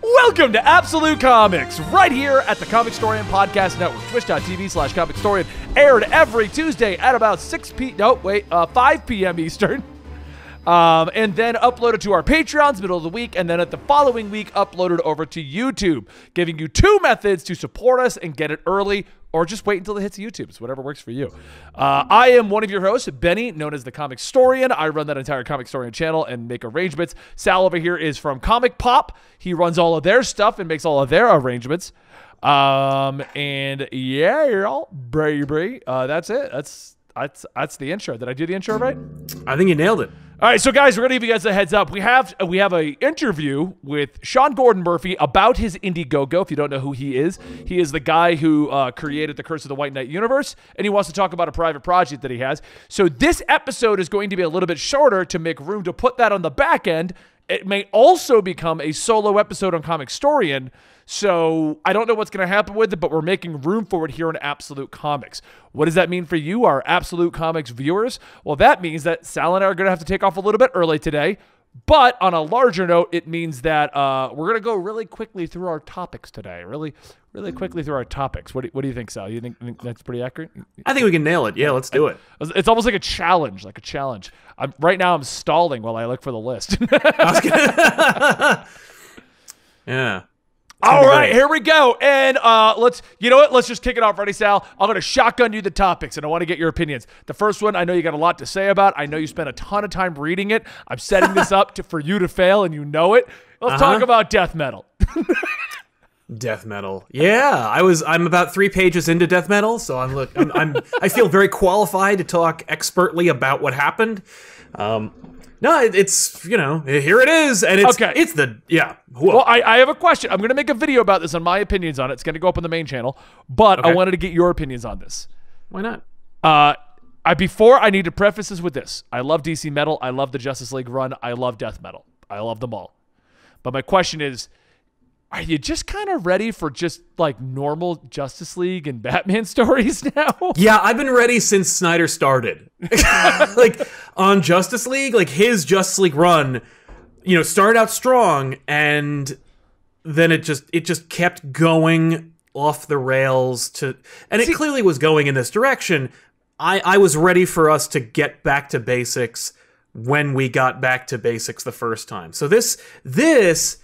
Welcome to Absolute Comics, right here at the Comic Historian Podcast Network, twitch.tv slash comic historian, aired every Tuesday at about 6 p. No, wait, uh, 5 p.m. Eastern. Um, and then uploaded to our Patreons middle of the week, and then at the following week uploaded over to YouTube, giving you two methods to support us and get it early, or just wait until it hits YouTube. It's whatever works for you. Uh, I am one of your hosts, Benny, known as the Comic Historian. I run that entire Comic Historian channel and make arrangements. Sal over here is from Comic Pop. He runs all of their stuff and makes all of their arrangements. Um, and yeah, you're all baby. Uh, that's it. That's that's that's the intro. Did I do the intro right? I think you nailed it. All right, so guys, we're gonna give you guys a heads up. We have we have a interview with Sean Gordon Murphy about his Indiegogo. If you don't know who he is, he is the guy who uh, created the Curse of the White Knight universe, and he wants to talk about a private project that he has. So this episode is going to be a little bit shorter to make room to put that on the back end. It may also become a solo episode on Comic Historian. So I don't know what's going to happen with it, but we're making room for it here in Absolute Comics. What does that mean for you, our Absolute Comics viewers? Well, that means that Sal and I are going to have to take off a little bit early today. But on a larger note, it means that uh, we're going to go really quickly through our topics today. Really, really quickly through our topics. What do, what do you think, Sal? You think, think that's pretty accurate? I think we can nail it. Yeah, let's do it. It's almost like a challenge, like a challenge. I'm, right now, I'm stalling while I look for the list. Yeah. All right, here we go. And uh, let's, you know what? Let's just kick it off. Ready, Sal? I'm going to shotgun you the topics, and I want to get your opinions. The first one, I know you got a lot to say about. I know you spent a ton of time reading it. I'm setting this up to, for you to fail, and you know it. Let's Uh-huh. talk about death metal. Death metal. Yeah, I was. I'm about three pages into death metal, so I'm look. I'm. I'm I feel very qualified to talk expertly about what happened. Um, no, it, it's you know here it is, and it's Okay. It's the yeah. Whoa. Well, I, I have a question. I'm going to make a video about this on my opinions on it. It's going to go up on the main channel, but I wanted to get your opinions on this. Why not? Uh, I before I need to preface this with this. I love DC metal. I love the Justice League run. I love death metal. I love them all. But my question is, are you just kind of ready for just like normal Justice League and Batman stories now? Yeah, I've been ready since Snyder started. like on Justice League, like his Justice League run, you know, started out strong and then it just it just kept going off the rails to and it clearly was going in this direction. I I was ready for us to get back to basics when we got back to basics the first time. So this this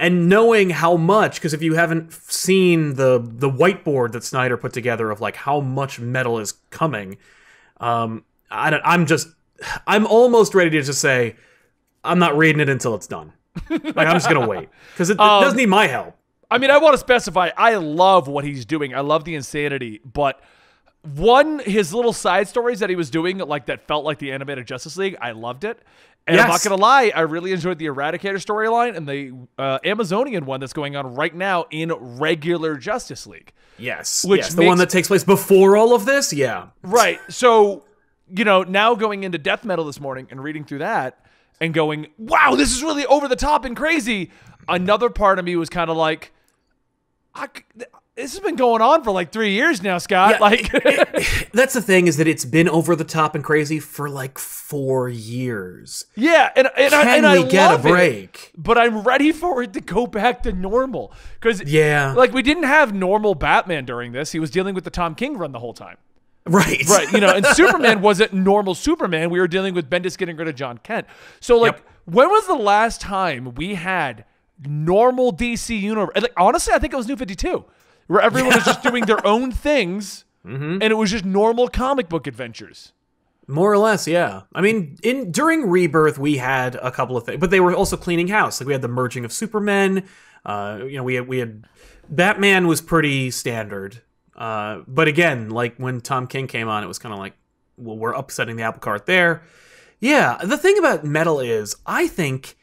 and knowing how much because if you haven't seen the the whiteboard that Snyder put together of like how much metal is coming um I don't, I'm just I'm almost ready to just say I'm not reading it until it's done. like I'm just going to wait cuz it, it does need my help. I mean, I want to specify. I love what he's doing. I love the insanity, but one his little side stories that he was doing, like that felt like the animated Justice League. I loved it. And I'm not gonna lie, I really enjoyed the Eradicator storyline and the uh, Amazonian one that's going on right now in regular Justice League. Yes. Which yes, the one that takes place before all of this? Yeah. Right. So, you know, now going into death metal this morning and reading through that and going, wow, this is really over the top and crazy. Another part of me was kind of like, I this has been going on for like three years now, Scott. Yeah, like, That's the thing is that it's been over the top and crazy for like 4 years. yeah, and and, I, and we I get a love it, break? but I'm ready for it to go back to normal because Yeah. like we didn't have normal Batman during this. He was dealing with the Tom King run the whole time. Right. Right, you know, and Superman wasn't normal Superman. We were dealing with Bendis getting rid of Jon Kent. So, like, Yep. when was the last time we had normal DC universe? Like, honestly, I think it was New Fifty Two, where everyone was just doing their own things, Mm-hmm. and it was just normal comic book adventures. More or less, yeah. I mean, in during Rebirth, we had a couple of things, but they were also cleaning house. Like we had the merging of Supermen. Uh, you know, we had we had Batman was pretty standard. Uh, but again, like when Tom King came on, it was kind of like, well, we're upsetting the apple cart there. Yeah, the thing about metal is, I think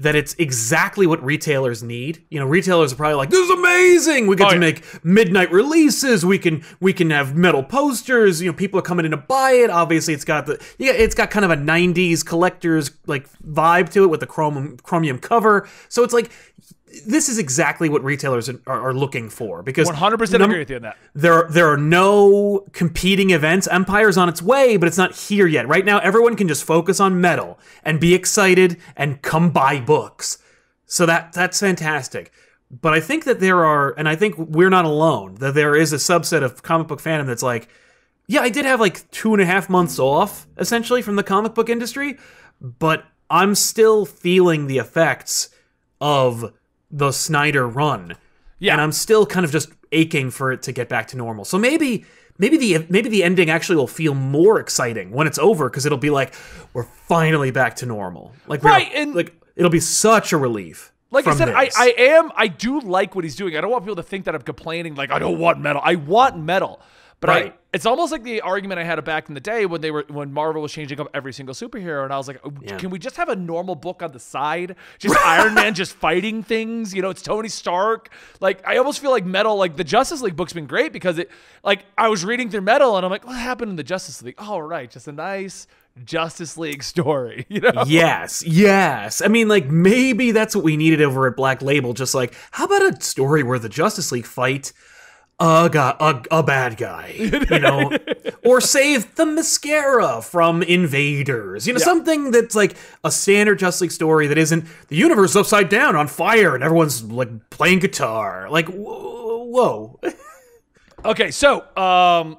that it's exactly what retailers need. You know, retailers are probably like, "This is amazing! We get Oh, to yeah. make midnight releases. We can we can have metal posters. You know, people are coming in to buy it. Obviously, it's got the yeah, it's got kind of a '90s collector's like vibe to it with the chromium chromium cover. So it's like this is exactly what retailers are, are looking for because One hundred percent num- agree with you on that. there there are no competing events. Empire's on its way, but it's not here yet. Right now, everyone can just focus on metal and be excited and come buy books. So that that's fantastic. But I think that there are, and I think we're not alone. That there is a subset of comic book fandom that's like, yeah, I did have like two and a half months off essentially from the comic book industry, but I'm still feeling the effects of the Snyder run. Yeah. And I'm still kind of just aching for it to get back to normal. So maybe maybe the maybe the ending actually will feel more exciting when it's over because it'll be like we're finally back to normal. Like Right, and- like it'll be such a relief. Like I said, I. I am I do like what he's doing. I don't want people to think that I'm complaining like I don't want metal. I want metal. But I, it's almost like the argument I had back in the day when they were when Marvel was changing up every single superhero, and I was like, "Oh, Yeah. can we just have a normal book on the side? Just Iron Man just fighting things. You know, it's Tony Stark. Like I almost feel like Metal, like the Justice League book's been great because it, like I was reading through Metal and I'm like, what happened in the Justice League? Oh, right, just a nice Justice League story. You know? Yes, yes. I mean, like maybe that's what we needed over at Black Label. Just like, how about a story where the Justice League fight a guy, a, a bad guy, you know, or save the mascara from invaders. You know, something that's like a standard Justice League story that isn't the universe upside down on fire and everyone's like playing guitar. Like, whoa. whoa. Okay, so um,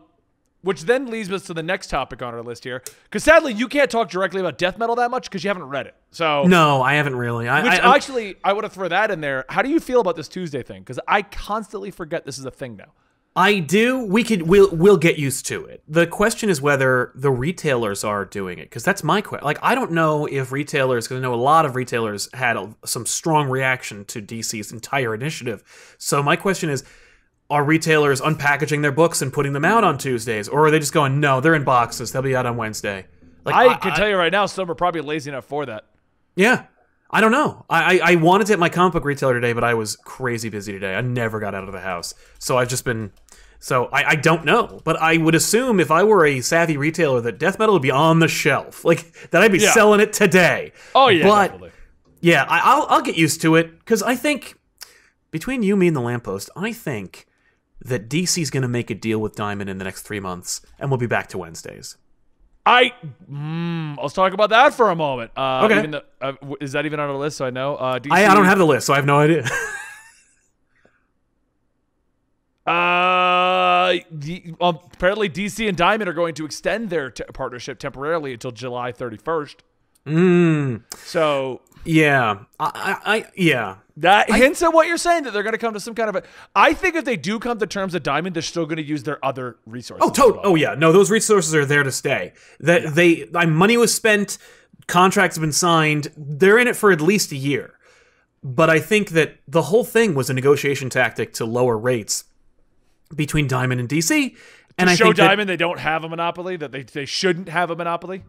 which then leads us to the next topic on our list here, because sadly you can't talk directly about death metal that much because you haven't read it. So, no, I haven't really. I, which I, actually I would have thrown that in there. How do you feel about this Tuesday thing? Because I constantly forget this is a thing now. I do. We could. We'll. We'll get used to it. The question is whether the retailers are doing it, because that's my question. Like, I don't know if retailers, because I know a lot of retailers had a, some strong reaction to DC's entire initiative. So my question is, are retailers unpackaging their books and putting them out on Tuesdays, or are they just going, no, they're in boxes, they'll be out on Wednesday? Like, I, can tell you right now, some are probably lazy enough for that. yeah. I don't know. I, I I wanted to hit my comic book retailer today, but I was crazy busy today. I never got out of the house, so I've just been. So I, I don't know, but I would assume if I were a savvy retailer that death metal would be on the shelf, like that I'd be Yeah. selling it today. Oh yeah, but definitely. yeah, I, I'll I'll get used to it because I think between you, me, and the lamppost, I think that DC's going to make a deal with Diamond in the next three months, and we'll be back to Wednesdays. I mm, let's talk about that for a moment. Uh, Okay. Though, uh, is that even on our list? So I know. Uh, DC, I, I don't have the list, so I have no idea. Uh, the, um, apparently DC and Diamond are going to extend their t- partnership temporarily until July 31st. mm, So yeah, I, I, I yeah. That hints at what you're saying that they're going to come to some kind of a. I think if they do come to terms with Diamond, they're still going to use their other resources. Oh, as tot- well. oh yeah. No, those resources are there to stay. That they, I, money was spent, contracts have been signed. They're in it for at least a year. But I think that the whole thing was a negotiation tactic to lower rates between Diamond and DC. And I Show think that- Diamond they don't have a monopoly. That they they shouldn't have a monopoly.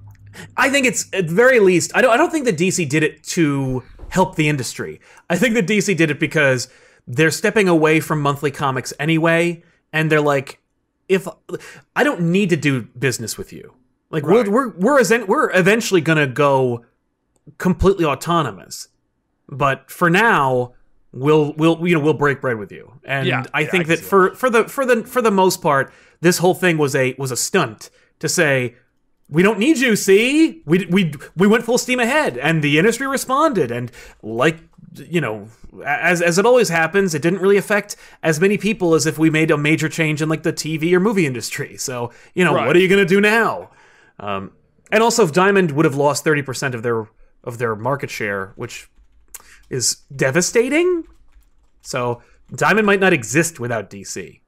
I think it's at the very least. I don't. I don't think that DC did it to help the industry. I think that DC did it because they're stepping away from monthly comics anyway, and they're like, if I don't need to do business with you, like Right. we're we're we're, we're eventually gonna go completely autonomous, but for now. We'll we'll you know we'll break bread with you, and Yeah, I yeah, I think can that for for the for the for the most part, this whole thing was a was a stunt to say we don't need you see we we we went full steam ahead and the industry responded and like you know as as it always happens it didn't really affect as many people as if we made a major change in like the TV or movie industry so you know Right. what are you going to do now um and also if Diamond would have lost 30% of their of their market share which is devastating so Diamond might not exist without DC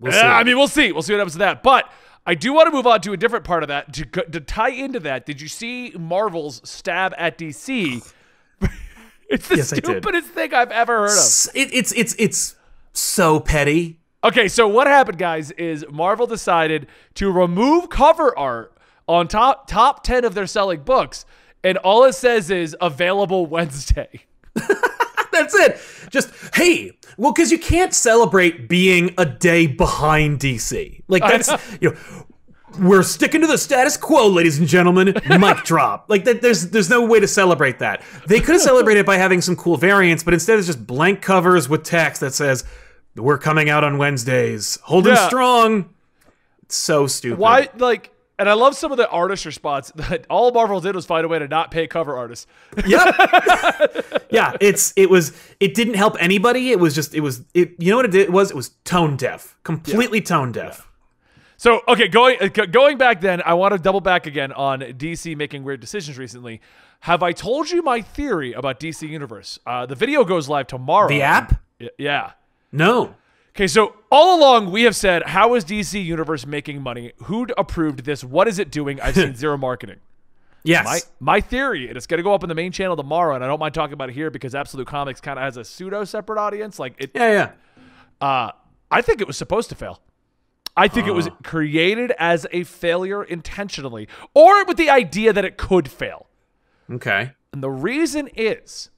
we'll see Yeah, I mean, we'll see. We'll see what happens to that. But I do want to move on to a different part of that to to tie into that. Did you see Marvel's stab at DC? it's the Yes, stupidest thing I've ever heard of. It, it's it's it's so petty Okay, so what happened, guys, is Marvel decided to remove cover art on top top ten of their selling books, and all it says is available Wednesday. That's it. Just hey, well, because you can't celebrate being a day behind DC. Like that's you know, we're sticking to the status quo, ladies and gentlemen. Mic drop. Like that. There's there's no way to celebrate that. They could have celebrated by having some cool variants, but instead it's just blank covers with text that says, "We're coming out on Wednesdays. Holding Yeah. strong." It's so stupid. Why, like, And I love some of the artist response that all Marvel did was find a way to not pay cover artists. Yep. yeah, it's it was it didn't help anybody. It was just it was it. You know what it did? It was it was tone deaf, completely tone deaf. So okay, going uh, going back then, I want to double back again on DC making weird decisions recently. Have I told you my theory about DC Universe? Uh, the video goes live tomorrow. The app? Yeah. No. Okay, so all along we have said, how is DC Universe making money? Who approved this? What is it doing? I've seen zero marketing. Yes. My my theory, and it's going to go up in the main channel tomorrow, and I don't mind talking about it here because Absolute Comics kind of has a pseudo separate audience. Like it, yeah, yeah. uh, I think it was supposed to fail. I think it was created as a failure intentionally, or with the idea that it could fail. Okay. And the reason is,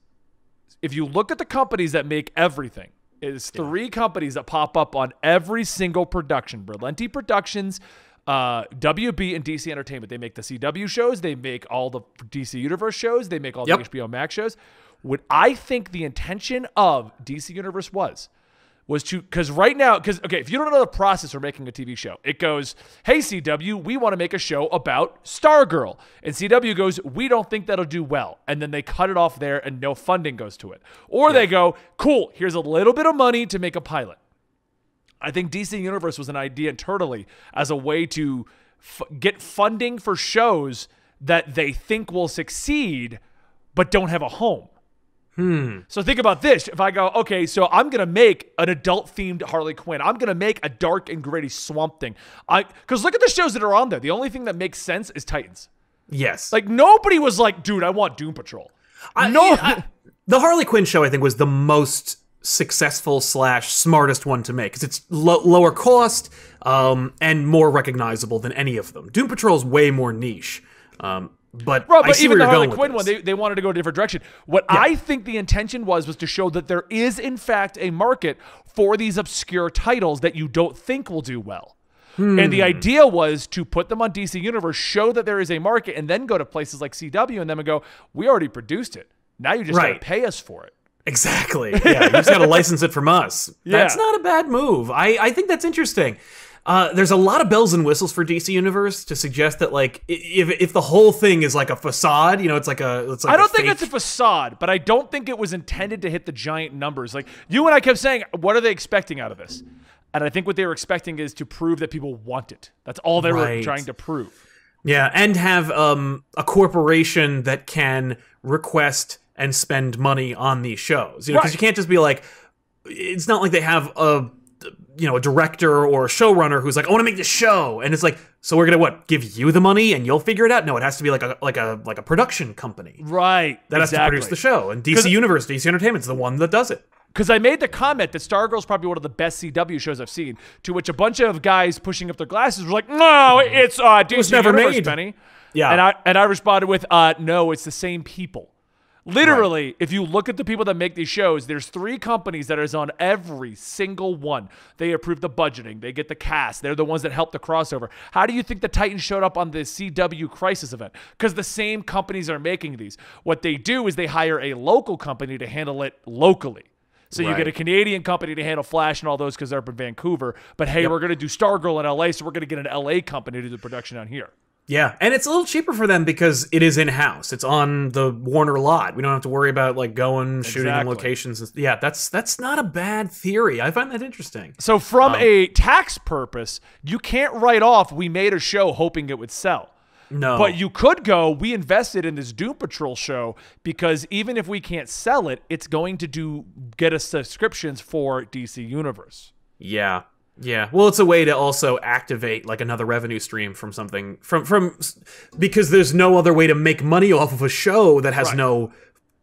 if you look at the companies that make everything, it's three companies that pop up on every single production: Berlanti Productions, uh, WB, and DC Entertainment. They make the CW shows, they make all the DC Universe shows, they make all Yep. the HBO Max shows. What I think the intention of DC Universe was was to because right now because okay if you don't know the process for making a tv show it goes hey cw we want to make a show about stargirl. And cw goes we don't think that'll do well. And then they cut it off there and no funding goes to it. Or they go cool here's a little bit of money to make a pilot. I think DC Universe was an idea internally as a way to f- get funding for shows that they think will succeed, but don't have a home. Hmm. So think about this. If I go, okay, so I'm gonna make an adult themed Harley Quinn. I'm gonna make a dark and gritty Swamp Thing. I because look at the shows that are on there. The only thing that makes sense is Titans. Yes. Like nobody was like, dude, I want Doom Patrol. I- no, I- the Harley Quinn show, I think, was the most successful slash smartest one to make because it's lo- lower cost um, and more recognizable than any of them. Doom Patrol is way more niche. Um, but Right, I but see even where the you're Harley going Quinn one, they, they wanted to go a different direction. What I think the intention was was to show that there is in fact a market for these obscure titles that you don't think will do well. And Hmm. the idea was to put them on DC Universe, show that there is a market, and then go to places like CW and them and go, "We already produced it. Now you just gotta pay us for it." Exactly. Yeah, you just got to license it from us. That's not a bad move. I, I think that's interesting. Uh, there's a lot of bells and whistles for DC Universe to suggest that like if if the whole thing is like a facade, you know, it's like a it's like I don't think fake- it's a facade, but I don't think it was intended to hit the giant numbers. Like you and I kept saying, what are they expecting out of this? And I think what they were expecting is to prove that people want it. That's all they were trying to prove. Yeah, and have um, a corporation that can request and spend money on these shows. You know, because Right. you can't just be like, it's not like they have a you know a director or a showrunner who's like, I want to make this show, and it's like, so we're gonna what give you the money and you'll figure it out? No, it has to be like a like a like a production company Right. that has to produce the show, and DC Universe, DC Entertainment's the one that does it. Because I made the comment that Stargirl's probably one of the best CW shows I've seen, to which a bunch of guys pushing up their glasses were like, no, it's uh, DC never Universe, made. Benny. Yeah. And I, and I responded with, uh, no, it's the same people. Literally, if you look at the people that make these shows, there's three companies that is on every single one. They approve the budgeting, they get the cast, they're the ones that help the crossover. How do you think the Titans showed up on the CW Crisis event? Because the same companies are making these. What they do is they hire a local company to handle it locally. So you get a Canadian company to handle Flash and all those because they're up in Vancouver. But hey, we're going to do Stargirl in LA, so we're going to get an LA company to do the production down here. Yeah, and it's a little cheaper for them because it is in house. It's on the Warner lot. We don't have to worry about like going shooting in locations. Yeah, that's that's not a bad theory. I find that interesting. So from um, a tax purpose, you can't write off we made a show hoping it would sell. No, But you could go, we invested in this Doom Patrol show because even if we can't sell it, it's going to do get us subscriptions for DC Universe. yeah, yeah. Well, it's a way to also activate like another revenue stream from something from from because there's no other way to make money off of a show that has Right. no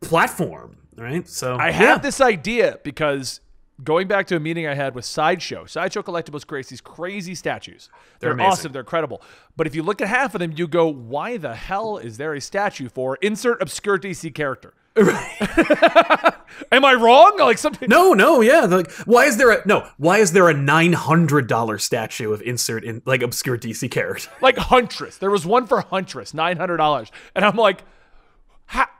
platform, right? So I yeah. have this idea because going back to a meeting I had with Sideshow, Sideshow Collectibles creates these crazy statues. They're, amazing. awesome. They're incredible. But if you look at half of them, you go, why the hell is there a statue for insert obscure DC character? Am I wrong? Like something. No, no, yeah. Like, why is there a no? Why is there a nine hundred dollar statue of insert in like obscure DC character? Like Huntress. There was one for Huntress, nine hundred dollars, and I'm like,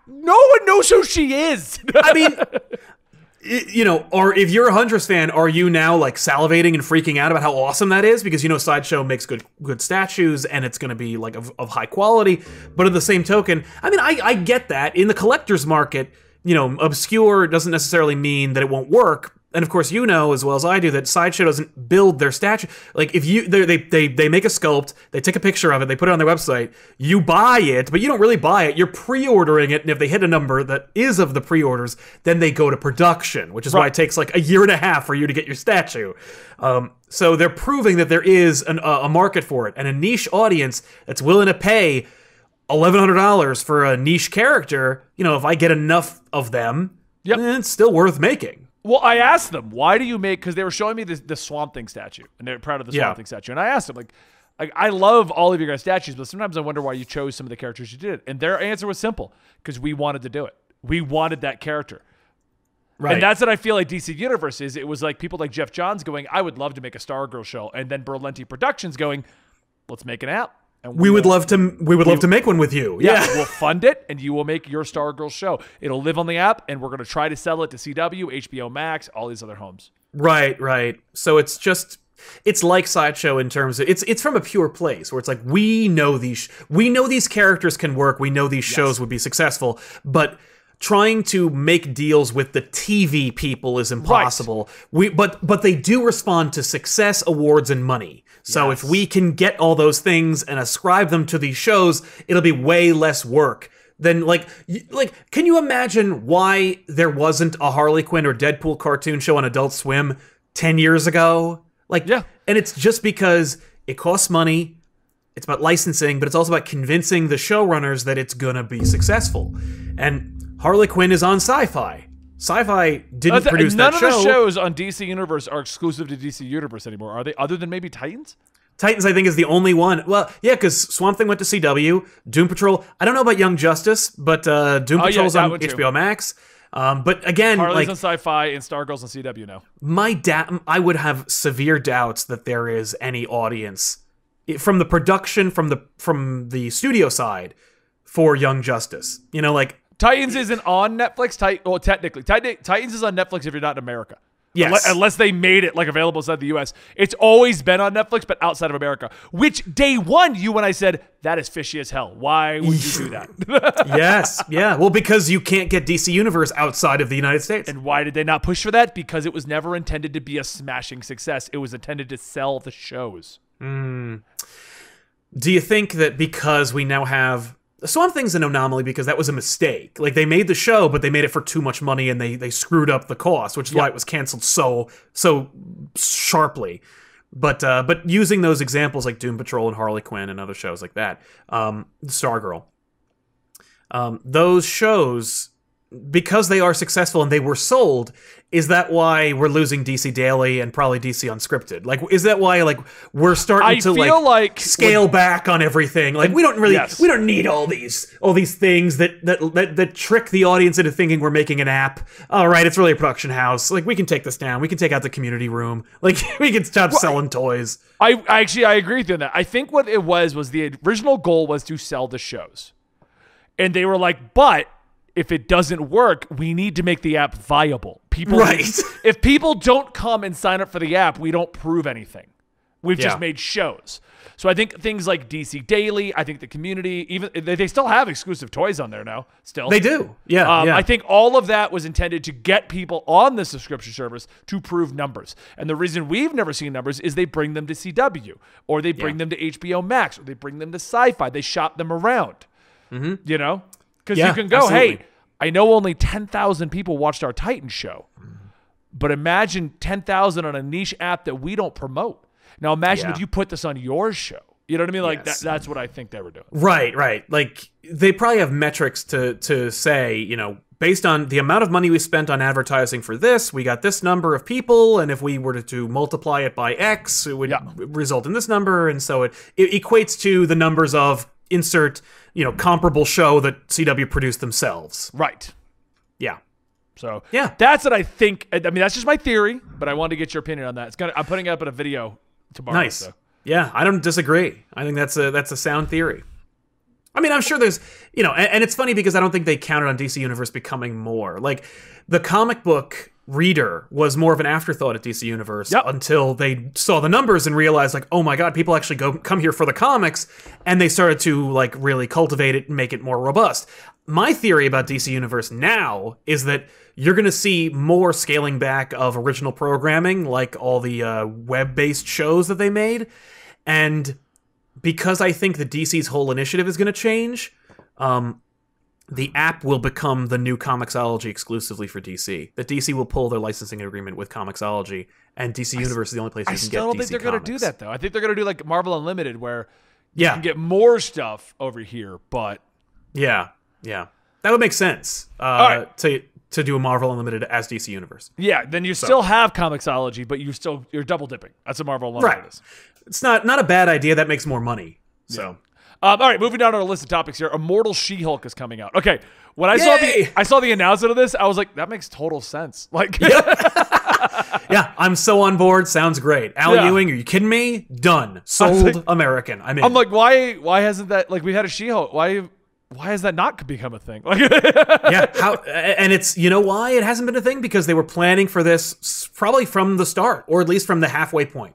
no one knows who she is. I mean, you know, or if you're a Huntress fan, are you now like salivating and freaking out about how awesome that is? Because you know Sideshow makes good good statues and it's going to be like of, of high quality. But at the same token, I mean, I, I get that in the collector's market. You know, obscure doesn't necessarily mean that it won't work. And of course, you know as well as I do that Sideshow doesn't build their statue. Like if you they they they make a sculpt, they take a picture of it, they put it on their website. You buy it, but you don't really buy it. You're pre-ordering it, and if they hit a number that is of the pre-orders, then they go to production, which is why it takes like a year and a half for you to get your statue. Um, so they're proving that there is an, a a market for it and a niche audience that's willing to pay eleven hundred dollars for a niche character. You know, if I get enough of them, Yep. eh, it's still worth making. Well, I asked them, why do you make? Because they were showing me the, the Swamp Thing statue, and they're proud of the Swamp Yeah. Thing statue. And I asked them, like, like, I love all of your guys' statues, but sometimes I wonder why you chose some of the characters you did. And their answer was simple: because we wanted to do it. We wanted that character. Right. And that's what I feel like DC Universe is. It was like people like Geoff Johns going, I would love to make a Stargirl show, and then Berlanti Productions going, let's make an app. And we would love to. We would love to make one with you. yeah, Yeah. we'll fund it, and you will make your star Stargirl show. It'll live on the app, and we're going to try to sell it to CW, HBO Max, all these other homes. Right, right. So it's just it's like sideshow in terms of it's it's from a pure place where it's like we know these we know these characters can work, we know these shows would be successful, but trying to make deals with the TV people is impossible. We but but they do respond to success awards and money. So if we can get all those things and ascribe them to these shows, it'll be way less work then like like can you imagine why there wasn't a Harley Quinn or Deadpool cartoon show on Adult Swim 10 years ago? Like Yeah. and it's just because it costs money. It's about licensing, but it's also about convincing the showrunners that it's going to be successful. And Harley Quinn is on Syfy. Syfy didn't That's- produce none that show. None of the shows on DC Universe are exclusive to DC Universe anymore, are they? Other than maybe Titans? Titans, I think, is the only one. Well, yeah, because Swamp Thing went to CW. Doom Patrol. I don't know about Young Justice, but uh, Doom Oh, yeah, Patrol's that on one too. HBO Max. Um, but again, Harley's like on Syfy and Stargirl's on CW now. my da- I would have severe doubts that there is any audience from the production from the from the studio side for Young Justice. You know, like Titans isn't on Netflix. Tit- well, technically, Tit- Titans is on Netflix if you're not in America. Yes. Unle- Unless they made it like available outside the U.S. It's always been on Netflix, but outside of America. Which day one, you and I said that is fishy as hell. Why would you do that? yes, yeah. Well, because you can't get DC Universe outside of the United States. and why did they not push for that? Because it was never intended to be a smashing success. It was intended to sell the shows. Hmm. Do you think that because we now have Swamp Thing's an anomaly because that was a mistake. Like they made the show, but they made it for too much money and they they screwed up the cost, which is why it was canceled so so sharply. But uh, but using those examples like Doom Patrol and Harley Quinn and other shows like that, um, Stargirl, um, those shows because they are successful and they were sold, is that why we're losing DC Daily and probably DC Unscripted? Like, is that why like we're starting I to feel like scale back on everything? Like, we don't really, Yes. we don't need all these all these things that that, that that trick the audience into thinking we're making an app. All right, it's really a production house. Like, we can take this down. We can take out the community room. Like, we can stop selling toys. I I actually I agree with you on that. I think what it was was the original goal was to sell the shows, and they were like, but if it doesn't work, we need to make the app viable. People, Right. if people don't come and sign up for the app, we don't prove anything. We've just made shows. So I think things like DC Daily, I think the community, even they, still have exclusive toys on there now. Still, They do. Yeah. um, yeah. I think all of that was intended to get people on the subscription service to prove numbers. And the reason we've never seen numbers is they bring them to CW or they bring them to HBO Max or they bring them to Syfy. They shop them around. You know? Because. Yeah, you can go, absolutely. hey, I know only 10,000 people watched our Titan show, but imagine 10,000 on a niche app that we don't promote. Now imagine Yeah. if you put this on your show. You know what I mean? Like Yes. that, that's what I think they were doing. Right, right. Like they probably have metrics to to say, you know, based on the amount of money we spent on advertising for this, we got this number of people, and if we were to, to multiply it by X, it would Yeah. result in this number, and so it, it equates to the numbers of insert, you know, comparable show that CW produced themselves. Right. Yeah. So Yeah. that's what I think. I mean, that's just my theory, but I wanted to get your opinion on that. It's gonna. I'm putting it up in a video tomorrow. Nice. So. Yeah, I don't disagree. I think that's a that's a sound theory. I mean, I'm sure there's, you know, and, and it's funny because I don't think they counted on DC Universe becoming more. Like the comic book reader was more of an afterthought at DC Universe Yep. until they saw the numbers and realized like, oh my god, people actually go come here for the comics, and they started to like really cultivate it and make it more robust. My theory about DC Universe now is that you're going to see more scaling back of original programming, like all the uh, web-based shows that they made, and because I think the DC's whole initiative is going to change, um, the app will become the new Comixology exclusively for DC. That DC will pull their licensing agreement with Comixology, and DC Universe is the only place you I can still get don't DC think they're gonna do that though. I think they're gonna do like Marvel Unlimited, where you Yeah, can get more stuff over here. But yeah, yeah. That would make sense. Uh, right. To to do a Marvel Unlimited as DC Universe. yeah, then you still have Comixology, but you still you're double dipping. That's a Marvel Unlimited Right. is. It's not not a bad idea. That makes more money. So Um, all right, moving down to our list of topics here. Immortal She-Hulk is coming out. Okay, when I saw the I saw the announcement of this, I was like, that makes total sense. Like, yeah, I'm so on board. Sounds great. Al Yeah. Ewing, are you kidding me? Done. Sold. like- American. I mean. I'm like, why why hasn't that like we had a She-Hulk? Why why has that not become a thing? Like, yeah, how and it's you know why it hasn't been a thing because they were planning for this probably from the start or at least from the halfway point.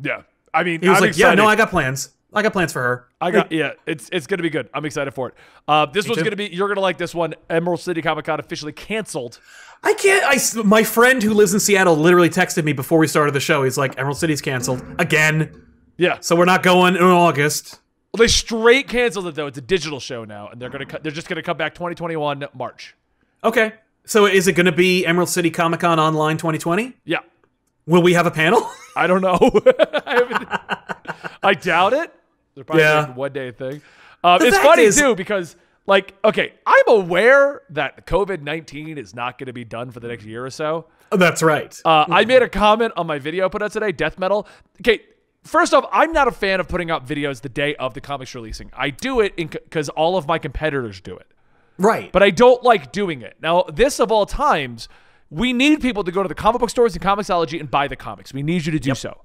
yeah. I mean, He was I'm like, excited. "Yeah, no, I got plans. I got plans for her." I got yeah, it's it's gonna be good. I'm excited for it. Uh, this one's too. gonna be you're gonna like this one. Emerald City Comic Con officially canceled. I can't. I my friend who lives in Seattle literally texted me before we started the show. He's like, "Emerald City's canceled again, Yeah, so we're not going in August." well, they straight canceled it though. It's a digital show now, and they're gonna. They're just gonna come back 2021 March. Okay, so is it going to be Emerald City Comic Con Online 2020? Yeah, Will we have a panel? I don't know. I, I doubt it. They're probably Yeah. one day thing. Um, it's funny is- too because like okay, I'm aware that COVID 19 is not going to be done for the next year or so. That's right. Uh, I made a comment on my video I put out today, Death Metal. Okay, first off, I'm not a fan of putting out videos the day of the comics releasing. I do it because all of my competitors do it, right. but I don't like doing it. Now, this of all times, we need people to go to the comic book stores and Comixology and buy the comics. We need you to do so.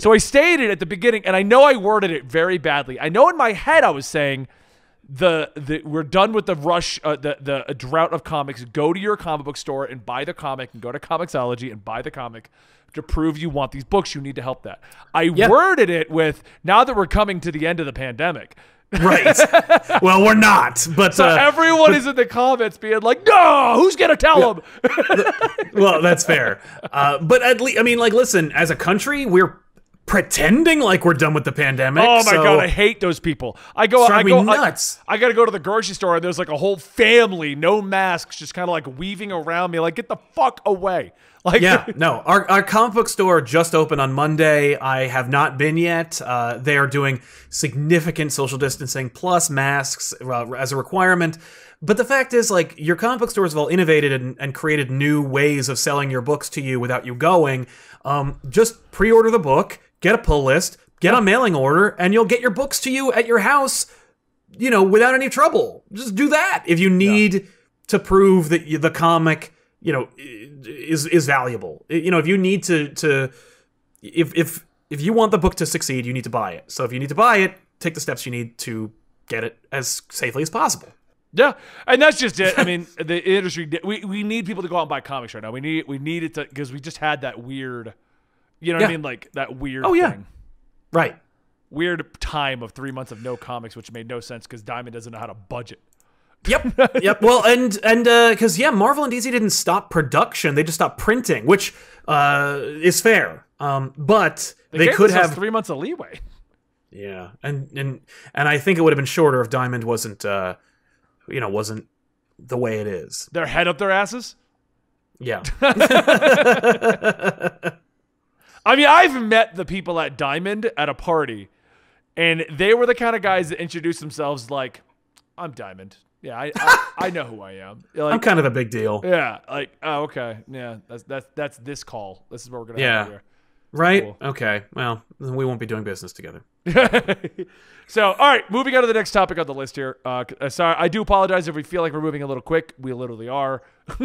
So I stated at the beginning, and I know I worded it very badly. I know in my head I was saying the, the we're done with the rush, uh, the the drought of comics. Go to your comic book store and buy the comic, and go to Comixology and buy the comic to prove you want these books. You need to help that. I worded it with now that we're coming to the end of the pandemic. right. well, we're not, but So uh, everyone is in the comments being like, "No, who's gonna tell them?" well, that's fair. Uh, but at least, I mean, like, listen, as a country, we're pretending like we're done with the pandemic. Oh my so- god, I hate those people. I go, I go, me I- nuts. I, gotta go to the grocery store and there's like a whole family, no masks, just kind of like weaving around me. Like, get the fuck away. Like, yeah, no. Our, our comic book store just opened on Monday. I have not been yet. Uh, they are doing significant social distancing plus masks uh, as a requirement. But the fact is, like, your comic book stores have all innovated and, and created new ways of selling your books to you without you going. Um, just pre order the book, get a pull list, get a mailing order, and you'll get your books to you at your house, you know, without any trouble. Just do that. If you need to prove that you, the comic, you know, is is valuable. You know, if you need to to if if if you want the book to succeed, you need to buy it. So if you need to buy it, take the steps you need to get it as safely as possible. yeah, and that's just it. I mean, the industry, we, we need people to go out and buy comics right now. We need we need it to because we just had that weird, you know what I mean, like that weird. Oh, yeah. thing. Right. weird time of three months of no comics, which made no sense because Diamond doesn't know how to budget. Yep. yep. Well, and and because yeah, Marvel and DC didn't stop production; they just stopped printing, which uh, is fair. Um, but they, gave could have three months of leeway. Yeah, and and and I think it would have been shorter if Diamond wasn't, uh, you know, wasn't the way it is. Their head up their asses. Yeah, I mean, I've met the people at Diamond at a party, and they were the kind of guys that introduced themselves like, "I'm Diamond. Yeah, I I, I know who I am. Like, I'm kind of a big deal, yeah, like oh okay, yeah, that's that's that's this call. This is what we're gonna Yeah. have here. Right? Cool. Okay, well, then we won't be doing business together. so, all right, moving on to the next topic on the list here. Uh, uh, sorry, I do apologize if we feel like we're moving a little quick. We literally are.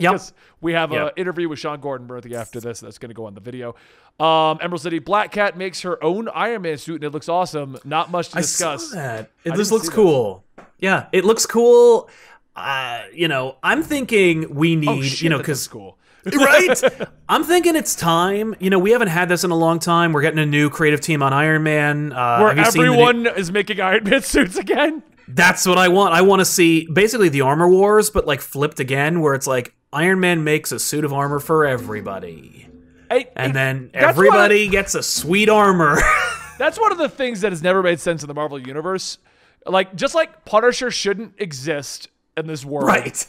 Yep. We have an Yep. interview with Sean Gordon Murphy after this. That's going to go on the video. Um, Emerald City Black Cat makes her own Iron Man suit, and it looks awesome. Not much to I discuss. saw that. It just looks see that. cool. Yeah, it looks cool. uh, you know, I'm thinking we need, Oh, shit, you know, because cool. Right? I'm thinking it's time. You know, we haven't had this in a long time. We're getting a new creative team on Iron Man. Uh, Where have you seen the new- everyone is making Iron Man suits again. That's what I want. I want to see basically the armor wars, but like flipped again, where it's like Iron Man makes a suit of armor for everybody, I- and then everybody gets a sweet armor. That's one of the things that has never made sense in the Marvel universe. Like, just like Punisher shouldn't exist in this world. right?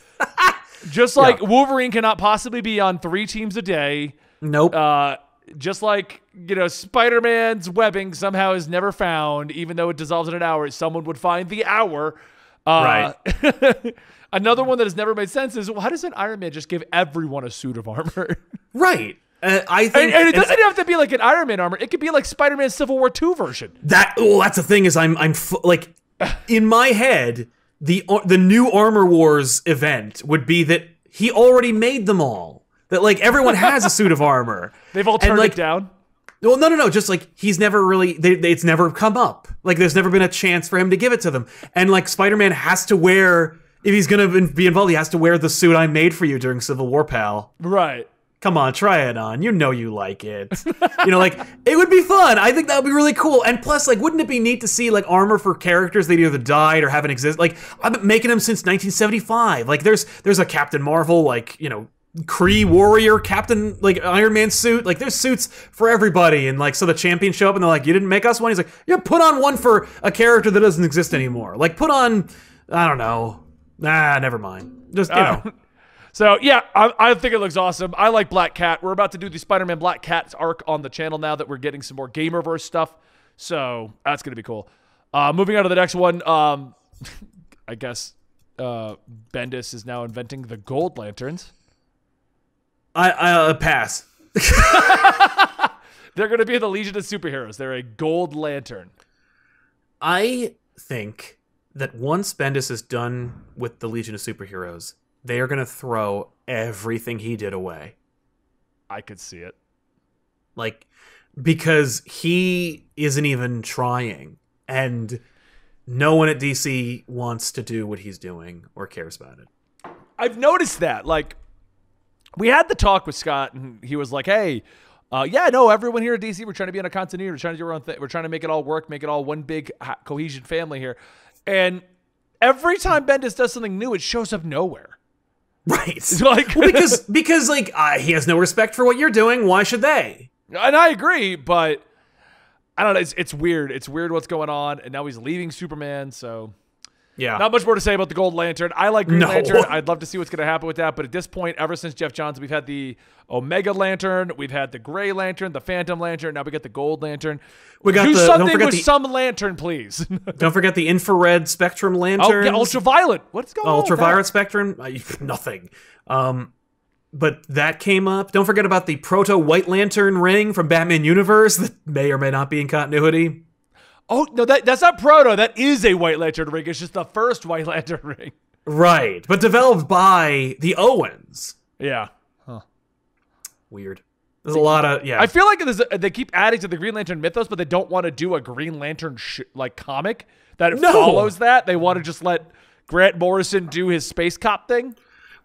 Just like Wolverine cannot possibly be on three teams a day. Nope. Uh, just like, you know, Spider Man's webbing somehow is never found, even though it dissolves in an hour, someone would find the hour. Uh, Another one that has never made sense is well, how does an Iron Man just give everyone a suit of armor? right. Uh, I and, think and it and doesn't have to be like an Iron Man armor. It could be like Spider Man Civil War Two version. that. Well, that's the thing is I'm I'm f- like in my head the uh, the new Armor Wars event would be that he already made them all. That like everyone has a suit of armor. They've all And, turned like, it down. Well, no, no, no. Just like he's never really, they, they, it's never come up. Like there's never been a chance for him to give it to them. And like Spider-Man has to wear, if he's gonna be involved, he has to wear the suit I made for you during Civil War, pal. Right. Come on, try it on. You know you like it. you know, like it would be fun. I think that would be really cool. And plus, like, wouldn't it be neat to see like armor for characters that either died or haven't existed? Like I've been making them since 1975. Like there's there's a Captain Marvel, like you know. Kree warrior Captain like Iron Man suit like there's suits for everybody and like so the champions show up and they're like you didn't make us one he's like yeah put on one for a character that doesn't exist anymore like put on I don't know ah never mind just you know So yeah, I, I think it looks awesome. I like Black Cat. We're about to do the Spider-Man Black Cat's arc on the channel now that we're getting some more Gamerverse stuff. So that's gonna be cool. Uh, moving on to the next one. Um, I guess uh, Bendis is now inventing the Gold Lanterns. I I uh, pass They're gonna be the Legion of Superheroes. They're a Gold Lantern. I think that once Bendis is done with the Legion of Superheroes, they are going to throw everything he did away. I could see it. Like, because he isn't even trying, and no one at DC wants to do what he's doing or cares about it. I've noticed that. Like, we had the talk with Scott, and he was like, "Hey, uh, yeah, no, everyone here at DC, we're trying to be on a continuity. We're trying to do our own thing. We're trying to make it all work, make it all one big cohesion family here." And every time Bendis does something new, it shows up nowhere. Right. Like, well, because because like uh, he has no respect for what you're doing. Why should they? and I agree, but I don't know. It's, it's weird. It's weird what's going on, and now he's leaving Superman. So Yeah. Not much more to say about the Gold Lantern. I like Green No. Lantern. I'd love to see what's going to happen with that. But at this point, ever since Geoff Johns, we've had the Omega Lantern, we've had the Gray Lantern, the Phantom Lantern. Now we got the Gold Lantern. We got Do the- don't something forget with the- some lantern, please. Don't forget the infrared spectrum lantern. oh, yeah, ultraviolet. What's going on? with ultraviolet spectrum nothing um but that came up don't forget about the proto white lantern ring from batman universe that may or may not be in continuity? Oh no, that that's not Proto. That is a White Lantern ring. It's just the first White Lantern ring. right but developed by the owens Yeah. Huh. weird there's a lot of yeah I feel like there's a, they keep adding to the Green Lantern mythos, but they don't want to do a Green Lantern sh- like comic that No. follows that. They want to just let Grant Morrison do his space cop thing.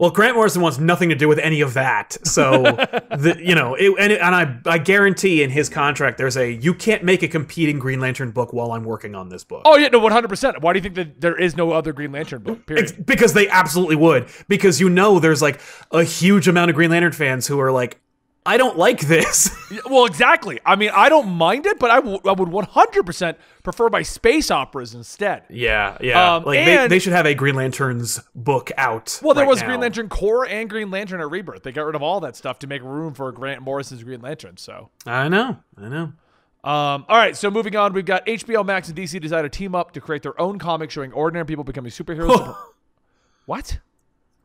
Well grant morrison wants nothing to do with any of that so the you know it, and, it, and i i guarantee in his contract there's a you can't make a competing green lantern book while i'm working on this book Oh yeah, no, one hundred percent. Why do you think that there is no other Green Lantern book? It's because they absolutely would. Because you know there's like a huge amount of Green Lantern fans who are like, I don't like this. well, exactly. I mean, I don't mind it, but I, w- I would one hundred percent prefer my space operas instead. yeah, yeah. Um, like they, and- they should have a Green Lanterns book out. Well, there right was now. Green Lantern Corps and Green Lantern at Rebirth. They got rid of all that stuff to make room for Grant Morrison's Green Lantern. So, I know, I know. um, all right. So moving on, we've got HBO Max and DC decided to team up to create their own comic showing ordinary people becoming superheroes. what?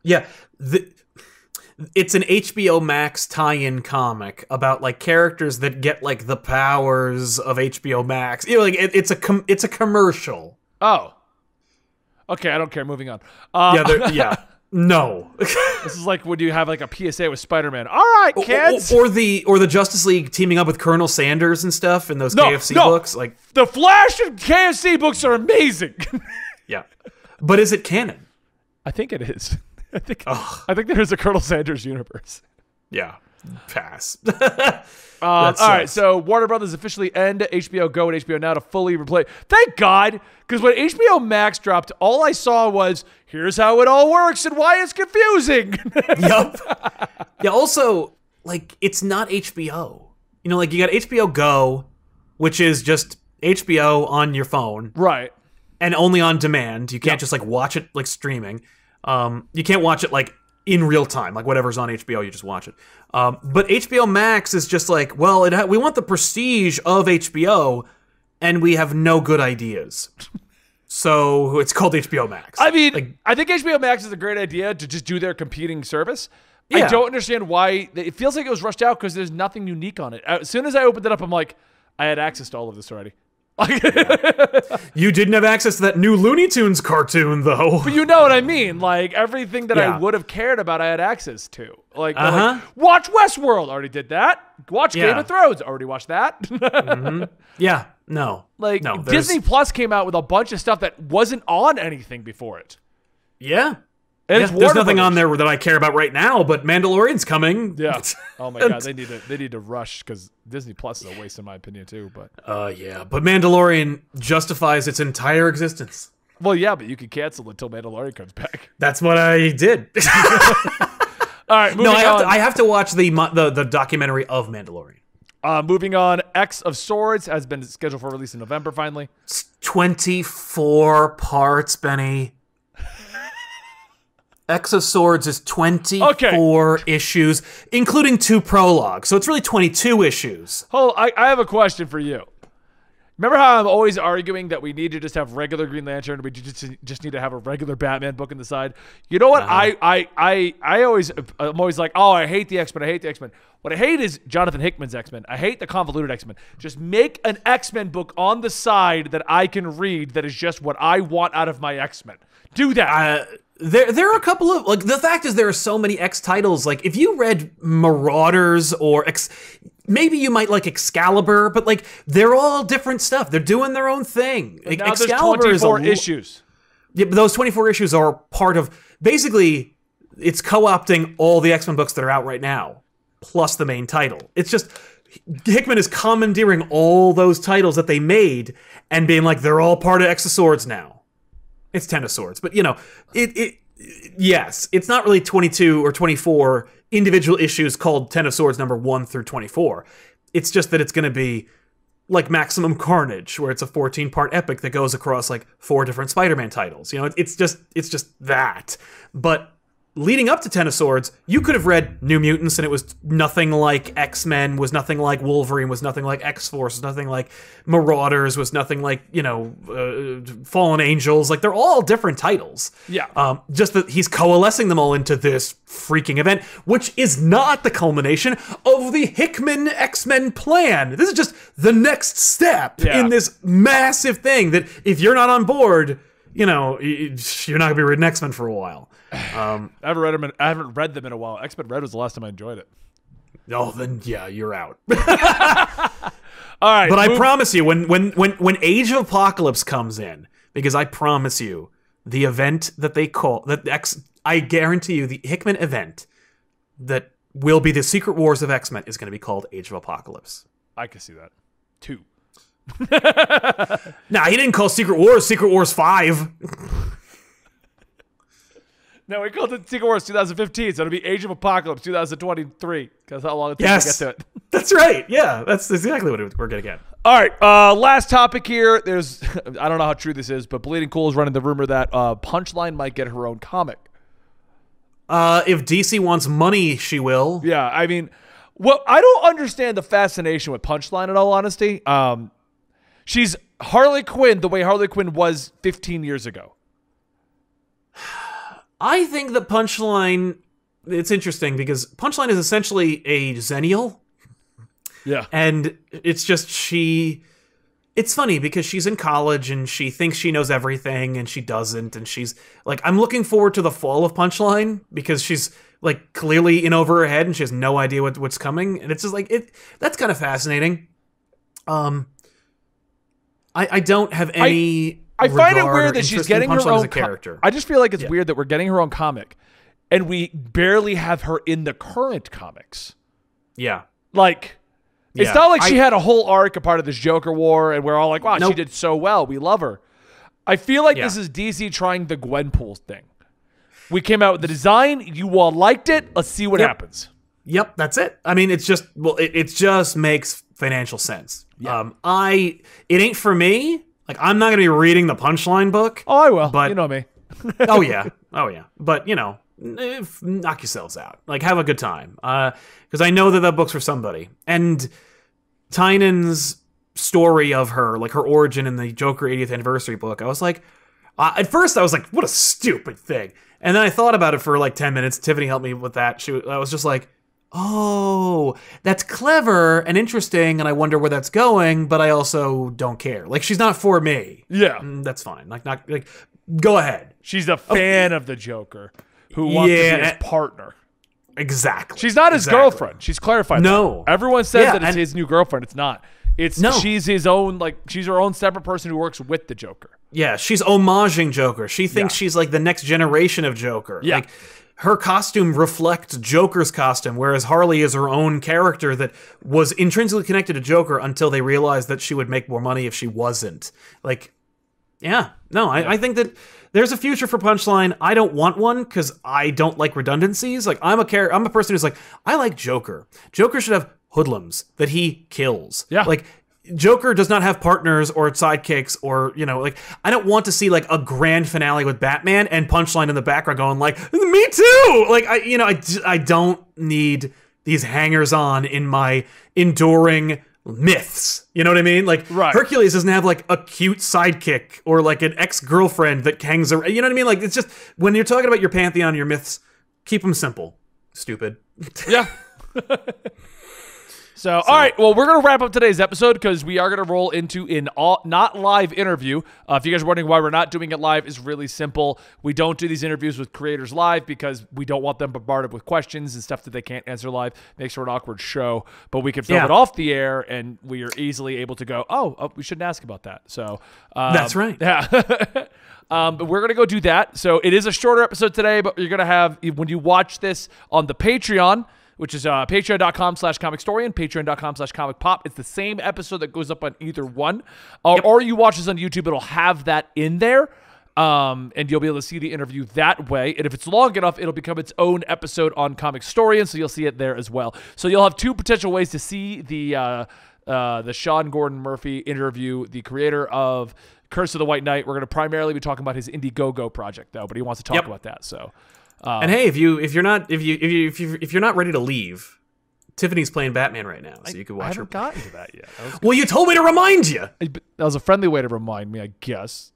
Yeah, the, it's an HBO Max tie-in comic about like characters that get like the powers of HBO Max. You know, like it, it's a com- it's a commercial. Oh. Okay, I don't care. Moving on. Uh, Yeah, yeah. No. this is like when you have like a PSA with Spider-Man. All right, kids. Or, or the or the Justice League teaming up with Colonel Sanders and stuff in those No, KFC no. books. Like, the Flash and KFC books are amazing. yeah. But is it canon? I think it is. I think Ugh. I think there's a Colonel Sanders universe. Yeah, pass. Um, that all right, so Warner Brothers officially end HBO Go and HBO Now to fully replace. Thank God, because when HBO Max dropped, all I saw was here's how it all works and why it's confusing. yup. Yeah. Also, like it's not HBO. You know, like you got HBO Go, which is just HBO on your phone right. and only on demand. You can't just like watch it like streaming. Um, you can't watch it like in real time, like whatever's on HBO, you just watch it. Um, but HBO Max is just like, well, it ha- we want the prestige of HBO, and we have no good ideas. So it's called HBO Max. I mean, Like- I think HBO Max is a great idea to just do their competing service. I don't understand why it feels like it was rushed out because there's nothing unique on it. As soon as I opened it up, I'm like, I had access to all of this already. Like, you didn't have access to that new Looney Tunes cartoon, though. But you know what I mean? Like everything that I would have cared about, I had access to. Like, Uh-huh. like, watch Westworld, already did that. Watch Game of Thrones, already watched that. Yeah, no, like no, Disney Plus came out with a bunch of stuff that wasn't on anything before it. Yeah, And Yeah, there's Warner nothing on there that I care about right now, but Mandalorian's coming. Yeah. Oh my god, they need to they need to rush because Disney Plus is a waste in my opinion too. But Uh, yeah, but Mandalorian justifies its entire existence. well, yeah, but you can cancel until Mandalorian comes back. That's what I did. All right, moving no, I have, to, I have to watch the, the the documentary of Mandalorian. uh, moving on. X of Swords has been scheduled for release in November. Finally, It's 24 parts, Benny. X of Swords is 24 issues, including two prologues. So it's really 22 issues. Hold, I, I have a question for you. Remember how I'm always arguing that we need to just have regular Green Lantern, we just just need to have a regular Batman book in the side. You know what? I, I I I always I'm always like, oh, I hate the X Men. I hate the X Men. What I hate is Jonathan Hickman's X Men. I hate the convoluted X Men. Just make an X Men book on the side that I can read. That is just what I want out of my X Men. Do that. Uh, there, there are a couple of like the fact is there are so many X titles. Like if you read Marauders or X, maybe you might like Excalibur, but like they're all different stuff. They're doing their own thing. Like now there's Excalibur is a 24 issues. Yeah, but those 24 issues are part of basically it's co-opting all the X-Men books that are out right now plus the main title. It's just Hickman is commandeering all those titles that they made and being like they're all part of X of Swords now. It's 10 of Swords, but you know, it it yes, it's not really 22 or 24 individual issues called 10 of Swords number 1 through 24. It's just that it's going to be like Maximum Carnage, where it's a 14 part epic that goes across like four different Spider Man titles. You know, it's just it's just that. But leading up to Ten of Swords, you could have read New Mutants and it was nothing like X Men, was nothing like Wolverine, was nothing like X Force, was nothing like Marauders, was nothing like you know uh, Fallen Angels. Like they're all different titles. Yeah. Um, just that he's coalescing them all into this freaking event, which is not the culmination of the Hickman X Men plan. This is just the next step Yeah. in this massive thing that if you're not on board, you know, you're not gonna be reading X Men for a while. Um, I haven't read them. In, I haven't read them in a while. X Men Red was the last time I enjoyed it. oh, then yeah, you're out. All right, But I promise you, when when when when Age of Apocalypse comes in, because I promise you, the event that they call that X, I guarantee you, the Hickman event that will be the Secret Wars of X Men is going to be called Age of Apocalypse. I can see that. Two. Nah, he didn't call Secret Wars Secret Wars Five. No, we called it Secret Wars 2015, so it'll be Age of Apocalypse 2023. Because how long it takes Yes, to get to it. that's right. Yeah, that's exactly what we're going to get. All right, uh, last topic here. There's, I don't know how true this is, but Bleeding Cool is running the rumor that uh, Punchline might get her own comic. Uh, if DC wants money, she will. Yeah, I mean, well, I don't understand the fascination with Punchline in all honesty. Um, she's Harley Quinn the way Harley Quinn was 15 years ago. I think that Punchline. It's interesting because Punchline is essentially a Xennial. Yeah. and it's just she it's funny because she's in college and she thinks she knows everything and she doesn't and she's like i'm looking forward to the fall of punchline because she's like clearly in over her head and she has no idea what, what's coming and it's just like it that's kind of fascinating um i i don't have any I find it weird that she's getting her own character. I just feel like it's weird that we're getting her own comic, and we barely have her in the current comics. yeah. Like, it's not like she had a whole arc, a part of this Joker war, and we're all like, wow, she did so well. We love her. I feel like Yeah. this is DC trying the Gwenpool thing. We came out with the design. You all liked it. Let's see what Yep. happens. Yep, that's it. I mean, it's just well, it, it just makes financial sense. Um, I it ain't for me. Like, I'm not gonna be reading the Punchline book. Oh, I will. But- you know me. oh yeah, oh yeah. But you know, if, knock yourselves out. Like, have a good time. Uh because I know that that book's for somebody. And Tynion's story of her, like her origin in the Joker 80th anniversary book, I was like, uh, at first I was like, what a stupid thing. And then I thought about it for like 10 minutes. Tiffany helped me with that. She, I was just like, oh, that's clever and interesting. And I wonder where that's going, but I also don't care. Like, she's not for me. Yeah. Mm, That's fine. Like, not, like, go ahead. She's a fan of the Joker who wants to be his partner. Exactly. She's not his Exactly. girlfriend. She's clarified. No. that. Everyone says Yeah, that it's his new girlfriend. It's not. It's No. she's his own like she's her own separate person who works with the Joker. Yeah, she's homaging Joker. She thinks Yeah. she's like the next generation of Joker. Yeah. Like her costume reflects Joker's costume, whereas Harley is her own character that was intrinsically connected to Joker until they realized that she would make more money if she wasn't. Like, yeah, no, I, I think that there's a future for Punchline. I don't want one because I don't like redundancies. Like, I'm a char- I'm a person who's like, I like Joker. Joker should have hoodlums that he kills. Yeah. like. Joker does not have partners or sidekicks or you know like I don't want to see like a grand finale with Batman and Punchline in the background going like me too! Like I you know I, I don't need these hangers on in my enduring myths. You know what I mean? Like Right. Hercules doesn't have like a cute sidekick or like an ex girlfriend that hangs around you know what I mean? Like it's just when you're talking about your pantheon your myths keep them simple. Stupid. Yeah. so, all right. Well, we're gonna wrap up today's episode because we are gonna roll into an all not live interview. Uh, if you guys are wondering why we're not doing it live, is really simple. We don't do these interviews with creators live because we don't want them bombarded with questions and stuff that they can't answer live. Makes for an awkward show. But we can film Yeah. it off the air, and we are easily able to go. Oh, oh we shouldn't ask about that. So um, That's right. Yeah. Um, but we're gonna go do that. So it is a shorter episode today, but you're gonna have when you watch this on the Patreon, which is uh, patreon.com slash comic story and patreon.com slash comic pop. It's the same episode that goes up on either one. Or, or you watch this on YouTube, it'll have that in there. Um, and you'll be able to see the interview that way. And if it's long enough, it'll become its own episode on Comic Story, and so you'll see it there as well. So you'll have two potential ways to see the uh, uh, the Sean Gordon Murphy interview, the creator of Curse of the White Knight. We're going to primarily be talking about his Indiegogo project, though, but he wants to talk Yep. about that. So and hey if you if you're not if you if you if, you, if you're not ready to leave Tiffany's playing Batman right now so you can I watch her haven't gotten to that yet. Well, you told me to remind you. that was a friendly way to remind me, I guess.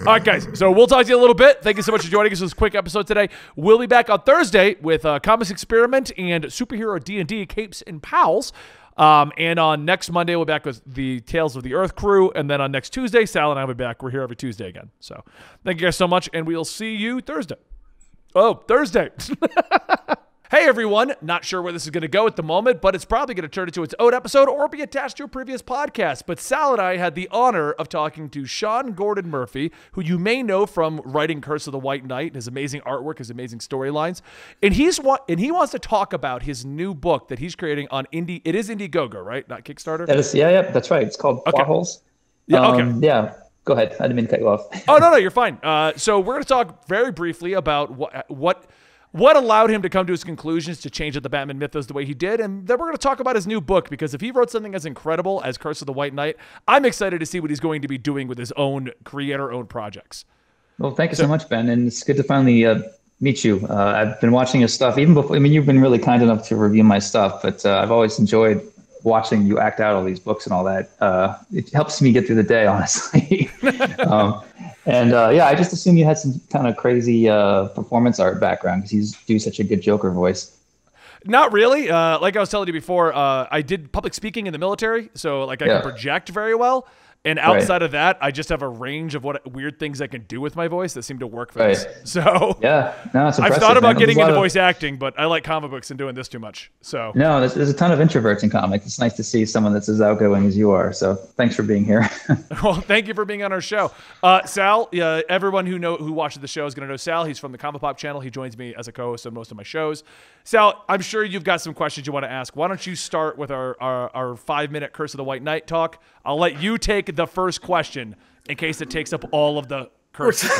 All right, guys. So we'll talk to you a little bit. Thank you so much for joining us for this quick episode today. We'll be back on Thursday with uh, Comics Experiment and Superhero D and D Capes and Pals. Um, and on next Monday, we'll be back with the Tales of the Earth crew. And then on next Tuesday, Sal and I will be back. We're here every Tuesday again. So thank you guys so much, and we'll see you Thursday. Oh, Thursday. Hey everyone, not sure where this is going to go at the moment, but it's probably going to turn into its own episode or be attached to a previous podcast. But Sal and I had the honor of talking to Sean Gordon Murphy, who you may know from writing Curse of the White Knight, his amazing artwork, his amazing storylines, and he's wa- and he wants to talk about his new book that he's creating on Indie. It is Indiegogo, right? Not Kickstarter. That is, yeah, yeah, that's right. It's called Plot Holes. Yeah, okay. Um, yeah, go ahead. I didn't mean to cut you off. Oh no, no, you're fine. Uh, so we're going to talk very briefly about what what what allowed him to come to his conclusions to change up the Batman mythos the way he did, and then we're going to talk about his new book because if he wrote something as incredible as Curse of the White Knight, I'm excited to see what he's going to be doing with his own creator-owned projects. Well, thank you so much, Ben, and it's good to finally uh, meet you. Uh, I've been watching your stuff even before. I mean, you've been really kind enough to review my stuff, but uh, I've always enjoyed watching you act out all these books and all that. Uh, it helps me get through the day, honestly. um, and uh, yeah, I just assume you had some kind of crazy uh, performance art background because you do such a good Joker voice. Not really. Uh, like I was telling you before, uh, I did public speaking in the military, so like I Yeah. can project very well. And outside of that, I just have a range of what weird things I can do with my voice that seem to work for Right. this. So Yeah, no, it's I've thought about man. getting into of- voice acting, but I like comic books and doing this too much. So No, there's, there's a ton of introverts in comics. It's nice to see someone that's as outgoing as you are. So thanks for being here. Well, thank you for being on our show, uh, Sal. Uh, everyone who know who watches the show is going to know Sal. He's from the Comic Pop channel. He joins me as a co-host on most of my shows. Sal, I'm sure you've got some questions you want to ask. Why don't you start with our our, our five minute Curse of the White Knight talk? I'll let you take the first question in case it takes up all of the curse.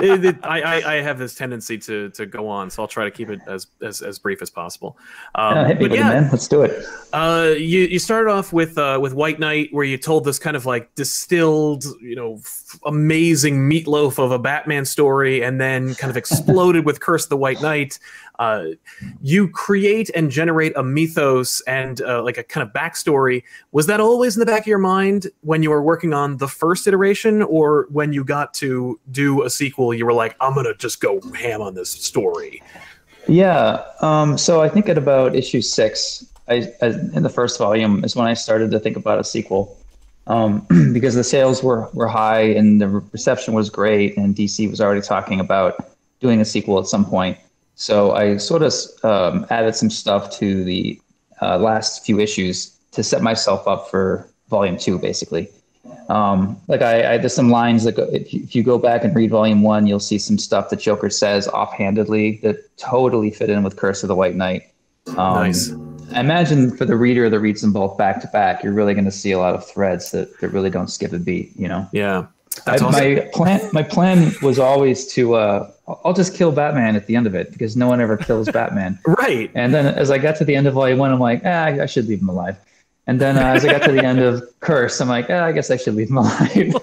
It- it- I, I, I have this tendency to to go on, so I'll try to keep it as as, as brief as possible. Um, Yeah, hit me but yeah, man. Let's do it. Uh, you you started off with uh, with White Knight, where you told this kind of like distilled, you know, f- amazing meatloaf of a Batman story, and then kind of exploded with Curse of the White Knight. Uh, you create and generate a mythos and uh, like a kind of backstory. Was that always in the back of your mind when you were working on the first iteration, or when you got to do a sequel, you were like, I'm gonna just go ham on this story? Yeah. Um, so I think at about issue six, I, I, in the first volume, is when I started to think about a sequel. Um, because the sales were, were high and the reception was great, and DC was already talking about doing a sequel at some point. So I sort of um, added some stuff to the uh, last few issues to set myself up for volume two, basically. Um, like I, I, there's some lines that go, if you, if you go back and read volume one, you'll see some stuff that Joker says offhandedly that totally fit in with Curse of the White Knight. Um, Nice. I imagine for the reader that reads them both back to back, you're really going to see a lot of threads that, that really don't skip a beat. You know, Yeah. I, awesome. my plan my plan was always to uh, I'll just kill Batman at the end of it because no one ever kills Batman. Right. And then as I got to the end of volume one, I'm like, ah, I should leave him alive. And then uh, as I got to the end of Curse, I'm like, ah, I guess I should leave him alive.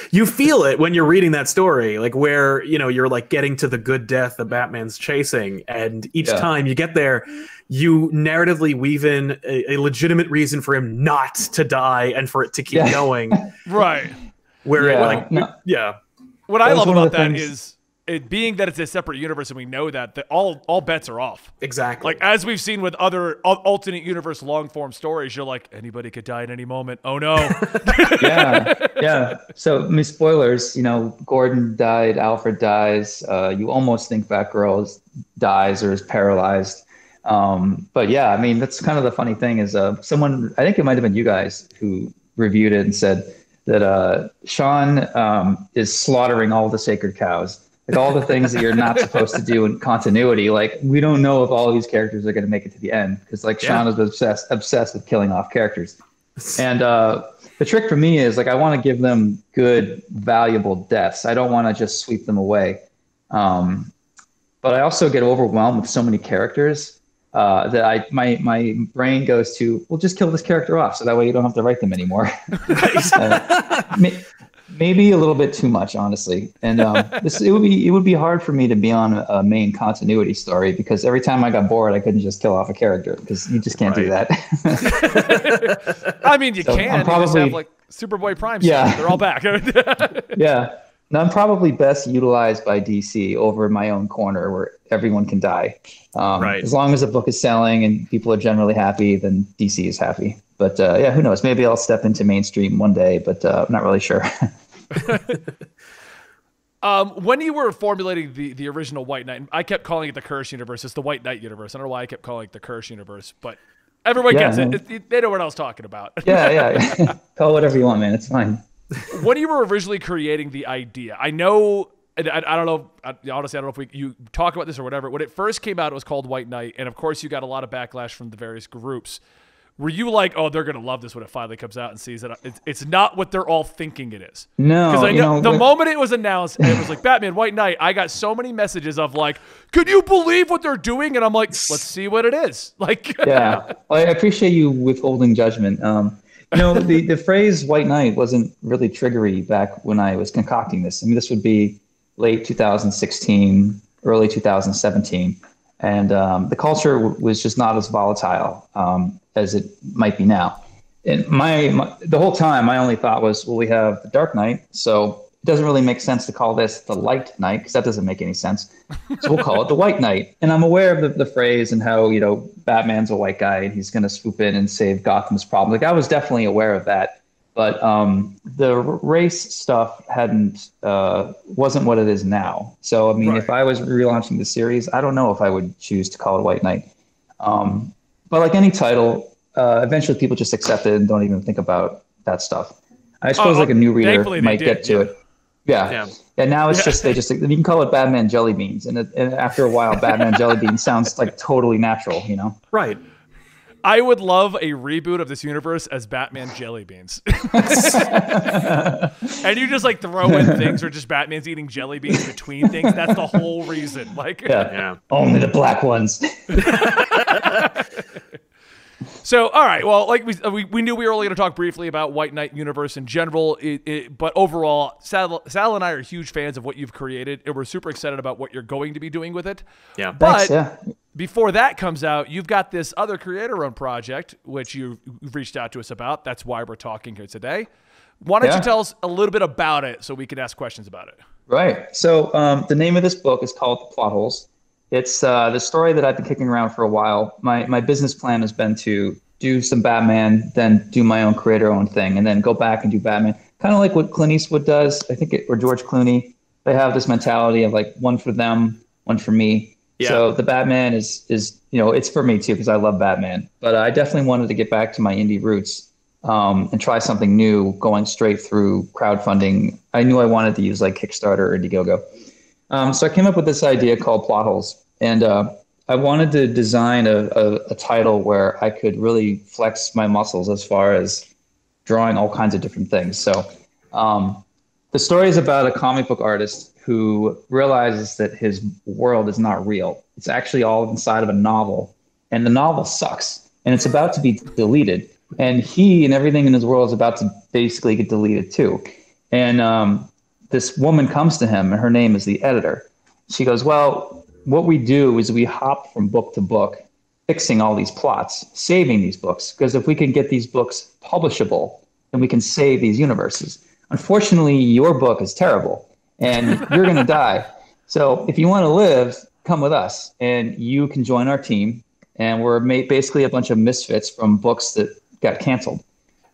you feel it when you're reading that story, like where you know you're like getting to the good death that Batman's chasing, and each Yeah. time you get there, you narratively weave in a, a legitimate reason for him not to die and for it to keep Yeah. going. right. Where Yeah. like No. yeah, What I That was love about the that things- is it being that it's a separate universe and we know that that all all bets are off. exactly. Like as we've seen with other alternate universe long form stories, you're like anybody could die at any moment. Oh no. yeah, yeah. So, I mean, spoilers. You know, Gordon died. Alfred dies. Uh, you almost think Batgirl is, dies or is paralyzed. Um, but yeah, I mean, that's kind of the funny thing is uh, someone. I think it might have been you guys who reviewed it and said that uh, Sean um, is slaughtering all the sacred cows. Like all the things that you're not supposed to do in continuity. Like we don't know if all these characters are going to make it to the end because like Yeah. Sean is obsessed obsessed with killing off characters. And uh, the trick for me is like I want to give them good, valuable deaths. I don't want to just sweep them away. Um, but I also get overwhelmed with so many characters uh, that I my my brain goes to well, just kill this character off, so that way you don't have to write them anymore. Uh, may- maybe a little bit too much, honestly. And um, this it would be it would be hard for me to be on a main continuity story because every time I got bored, I couldn't just kill off a character because you just can't do that. I mean, you So, can. I'm you just probably- have like Superboy Prime. Yeah. Yeah, they're all back. yeah. No, I'm probably best utilized by DC over my own corner where everyone can die. Um, Right. As long as the book is selling and people are generally happy, then DC is happy. But uh, yeah, who knows? Maybe I'll step into mainstream one day, but uh, I'm not really sure. um, when you were formulating the the original White Knight, I kept calling it the Curse universe. It's the White Knight universe. I don't know why I kept calling it the Curse universe, but everyone Yeah, gets. It- it- They know what I was talking about. yeah, yeah. Call whatever you want, man. It's fine. When you were originally creating the idea, I know. and I, I don't know. I, honestly, I don't know if we you talk about this or whatever. When it first came out, it was called White Knight, and of course, you got a lot of backlash from the various groups. Were you like, oh, they're gonna love this when it finally comes out and sees that It's, it's not what they're all thinking it is. No, Because I you know, know, the with- moment it was announced, and it was like Batman White Knight. I got so many messages of like, "Could you believe what they're doing?" And I'm like, "Let's see what it is." Like, yeah, I appreciate you withholding judgment. Um, you know, the, the phrase "white knight" wasn't really triggery back when I was concocting this. I mean, this would be late 2016, early 2017, and um, the culture w- was just not as volatile um, as it might be now. And my, my the whole time, my only thought was, well, we have the Dark Knight, so doesn't really make sense to call this the light knight because that doesn't make any sense. So we'll call it the white knight. And I'm aware of the, the phrase and how, you know, Batman's a white guy and he's going to swoop in and save Gotham's problem. Like I was definitely aware of that. But um, the race stuff hadn't uh, wasn't what it is now. So I mean, Right. if I was relaunching the series, I don't know if I would choose to call it White Knight. Um, but like any title, uh, eventually people just accept it and don't even think about that stuff. I suppose Oh, like a new reader might get to it. Yeah. Yeah. And now it's just they just you can call it Batman Jelly Beans, and, it, and after a while, Batman Jelly Beans sounds like totally natural, you know. Right. I would love a reboot of this universe as Batman Jelly Beans. and you just like throw in things where just Batman's eating jelly beans between things. That's the whole reason. Like, Yeah. Yeah. Only the black ones. so all right. Well, like we we, we knew we were only going to talk briefly about White Knight universe in general, it, it, but overall, Sal, Sal and I are huge fans of what you've created, and we're super excited about what you're going to be doing with it. Yeah. But Thanks, yeah. before that comes out, you've got this other creator-owned project which you- you've reached out to us about. That's why we're talking here today. Why don't Yeah. you tell us a little bit about it so we can ask questions about it? Right. So um, the name of this book is called Plot Holes. It's uh, the story that I've been kicking around for a while. My my business plan has been to do some Batman, then do my own creator-owned thing, and then go back and do Batman. Kind of like what Clint Eastwood does, I think, it, or George Clooney. They have this mentality of like one for them, one for me. Yeah. So the Batman is is you know it's for me too because I love Batman. But I definitely wanted to get back to my indie roots um, and try something new, going straight through crowdfunding. I knew I wanted to use like Kickstarter or Indiegogo. Um, so I came up with this idea called Plot Holes, and uh, I wanted to design a, a, a title where I could really flex my muscles as far as drawing all kinds of different things. So um, the story is about a comic book artist who realizes that his world is not real. It's actually all inside of a novel, and the novel sucks, and it's about to be deleted. And he and everything in his world is about to basically get deleted too. And um, this woman comes to him, and her name is the editor. She goes, Well, what we do is we hop from book to book, fixing all these plots, saving these books, because if we can get these books publishable, then we can save these universes. Unfortunately, your book is terrible, and you're going to die. So if you want to live, come with us, and you can join our team. And we're basically a bunch of misfits from books that got canceled.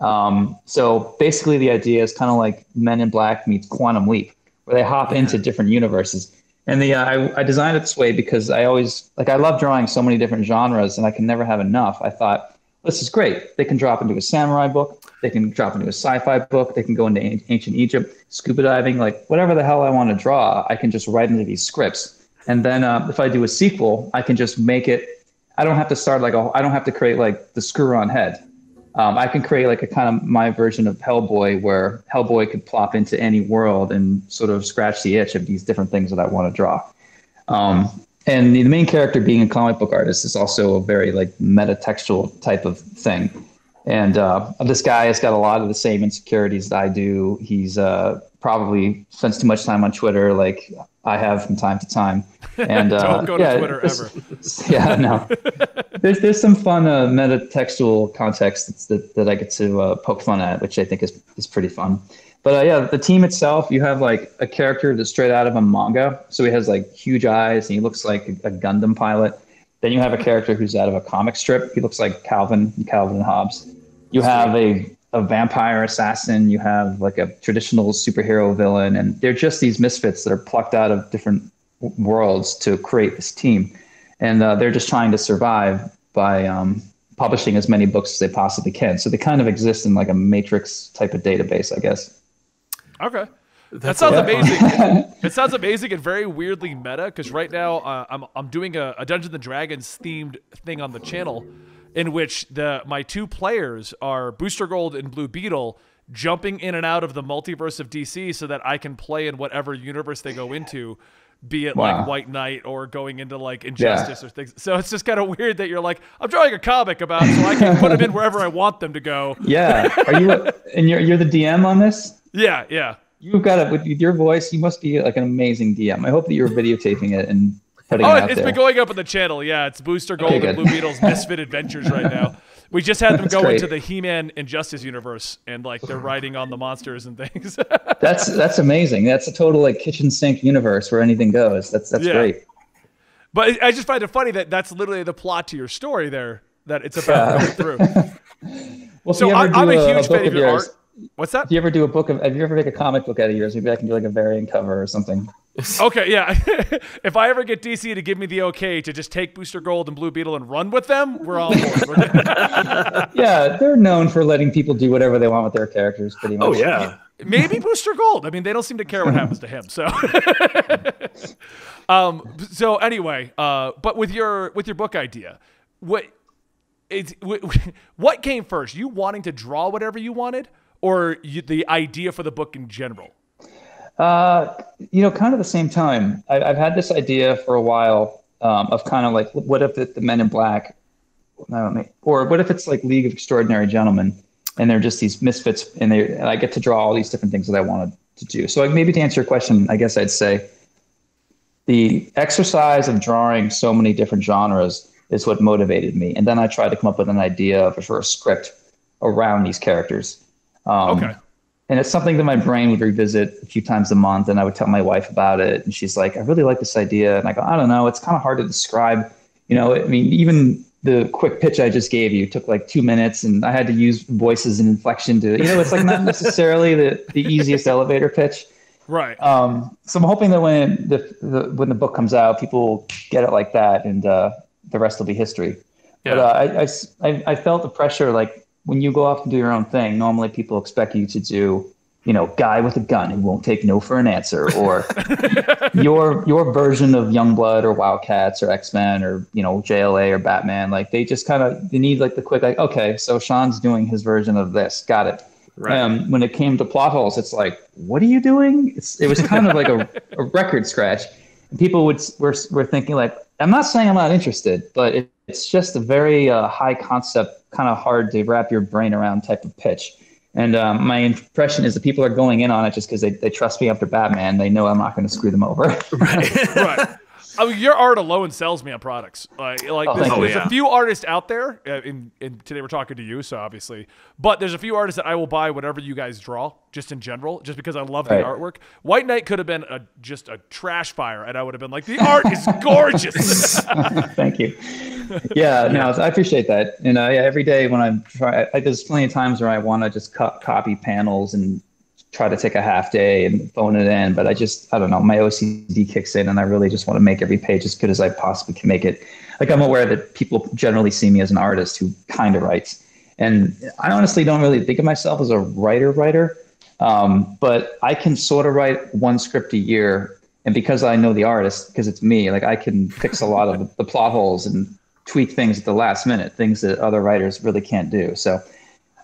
Um, so basically, the idea is kind of like Men in Black meets Quantum Leap, where they hop into different universes. And the uh, I, I designed it this way because I always like I love drawing so many different genres, and I can never have enough. I thought this is great. They can drop into a samurai book, they can drop into a sci-fi book, they can go into an- ancient Egypt, scuba diving, like whatever the hell I want to draw, I can just write into these scripts. And then uh, if I do a sequel, I can just make it. I don't have to start like a. I don't have to create like the screw-on head. Um, I can create like a kind of my version of Hellboy, where Hellboy could plop into any world and sort of scratch the itch of these different things that I want to draw. Um, and the main character being a comic book artist is also a very like metatextual type of thing. And uh, this guy has got a lot of the same insecurities that I do. He's uh, probably spends too much time on Twitter, like I have from time to time. And uh, Don't go to yeah, Twitter ever. yeah, no. there's there's some fun uh, meta textual context that's, that that I get to uh, poke fun at, which I think is is pretty fun. But uh, yeah, the team itself, you have like a character that's straight out of a manga, so he has like huge eyes and he looks like a, a Gundam pilot. Then you have a character who's out of a comic strip. He looks like Calvin, Calvin and Hobbes. You have a a vampire assassin. You have like a traditional superhero villain, and they're just these misfits that are plucked out of different worlds to create this team and uh, they're just trying to survive by um, publishing as many books as they possibly can. So they kind of exist in like a matrix type of database, I guess. Okay. That That's sounds Yeah. amazing. it sounds amazing and very weirdly meta because right now uh, I'm I'm doing a, a Dungeons and Dragons themed thing on the channel, in which the my two players are Booster Gold and Blue Beetle jumping in and out of the multiverse of DC so that I can play in whatever universe they go into, be it like White Knight or going into like Injustice or things. So it's just kind of weird that you're like I'm drawing a comic about so I can put them in wherever I want them to go. Yeah. Are you? And you're you're the DM on this? Yeah, yeah. You've got it with your voice. You must be like an amazing DM. I hope that you're videotaping it and putting Oh, it there. been going up on the channel. Yeah, it's Booster Gold Okay, and. Blue Beetle's Misfit Adventures right now. We just had them That's go great. into the He-Man Injustice universe, and like they're riding on the monsters and things. That's that's amazing. That's a total like kitchen sink universe where anything goes. That's that's Yeah. great. but I just find it funny that that's literally the plot to your story there. That it's about going through. Well, So I, i'm do a huge book fan of your yours, art. What's that? If you ever do a book of, if you ever make a comic book out of yours, maybe I can do like a variant cover or something. Okay, yeah. if I ever get DC to give me the okay to just take Booster Gold and Blue Beetle and run with them, we're all board. We're- Yeah, they're known for letting people do whatever they want with their characters, pretty much. Oh yeah. Maybe Booster Gold. I mean, they don't seem to care what happens to him. So, um, so anyway, uh, but with your with your book idea, what it's wh- what came first? You wanting to draw whatever you wanted, or you, the idea for the book in general? Uh, you know, kind of the same time. I, I've had this idea for a while um, of kind of like, what if the, the Men in Black, know, or what if it's like League of Extraordinary Gentlemen, and they're just these misfits, and they and I get to draw all these different things that I wanted to do. So like maybe to answer your question, I guess I'd say the exercise of drawing so many different genres is what motivated me, and then I tried to come up with an idea of a sort of script around these characters. Um, Okay. And it's something that my brain would revisit a few times a month and i would tell my wife about it and she's like i really like this idea and i go i don't know it's kind of hard to describe you know i mean even the quick pitch i just gave you took like two minutes and i had to use voices and inflection to you know it's like not necessarily the, the easiest elevator pitch Right. um, so i'm hoping that when the, the when the book comes out people will get it like that and uh, the rest will be history but Yeah. I, I felt the pressure like when you go off and do your own thing normally people expect you to do you know guy with a gun who won't take no for an answer or your your version of youngblood or wildcats or x-men or you know jla or batman. Like they just kind of they need like the quick like okay so sean's doing his version of this. Got it. Right. um, when it came to plot holes it's like what are you doing? It's, it was kind of like a, a record scratch. And people would were, were thinking like i'm not saying i'm not interested but it, it's just a very uh, high concept kind of hard to wrap your brain around type of pitch. And um, my impression is that people are going in on it just because they, they trust me after batman. They know i'm not going to screw them over. Right. I mean, your art alone sells me on products. Like, like Oh, there's, there's yeah. a few artists out there. and, in, in today we're talking to you, so obviously, but there's a few artists that I will buy whatever you guys draw, just in general, just because I love the artwork. White Knight could have been a just a trash fire, and I would have been like, the art is gorgeous. Thank you. Yeah, no, I appreciate that. And uh, yeah, every day when I'm trying, there's plenty of times where I want to just cut, copy panels and try to take a half day and phone it in. But I just, I don't know, my OCD kicks in and I really just want to make every page as good as I possibly can make it. Like I'm aware that people generally see me as an artist who kind of writes. And I honestly don't really think of myself as a writer writer. Um, but I can sort of write one script a year. And because I know the artist, because it's me, like I can fix a lot of the, plot holes and tweak things at the last minute, things that other writers really can't do. So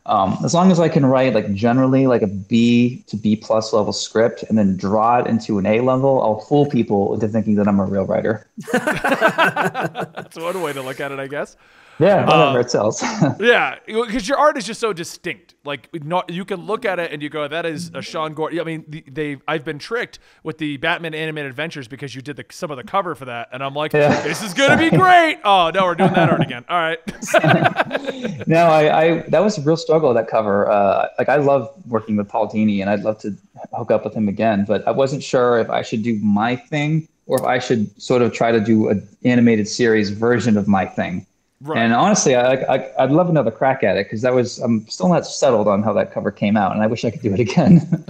um, as long as I can write like generally like a B to B plus level script and then draw it into an A level, I'll fool people into thinking that I'm a real writer. That's one way to look at it, I guess. Yeah, whatever it sells. Yeah, because your art is just so distinct. Like, not you can look at it and you go, "That is a Sean Gordon." I mean, the, they I've been tricked with the Batman animated adventures because you did the, some of the cover for that, and I'm like, Yeah. "This is gonna be great." Oh no, we're doing that art again. All right. no, I, I that was a real struggle that cover. Uh, like I love working with Paul Dini, and I'd love to hook up with him again, but I wasn't sure if I should do my thing or if I should sort of try to do an animated series version of my thing. Right. And honestly, I, I I'd love another crack at it because that was I'm still not settled on how that cover came out, and I wish I could do it again.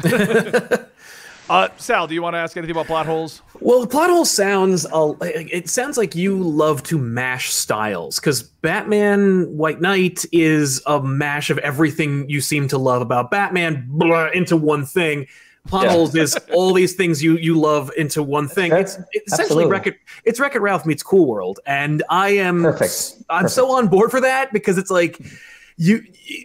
Uh, Sal, do you want to ask anything about plot holes? Well, the plot hole sounds. Uh, it sounds like you love to mash styles because Batman White Knight is a mash of everything you seem to love about Batman blah, into one thing. Plot Yeah. is all these things you you love into one thing. It's, it's essentially Absolutely. Wreck It. It's Wreck It Ralph meets Cool World, and I am Perfect. I'm so on board for that because it's like you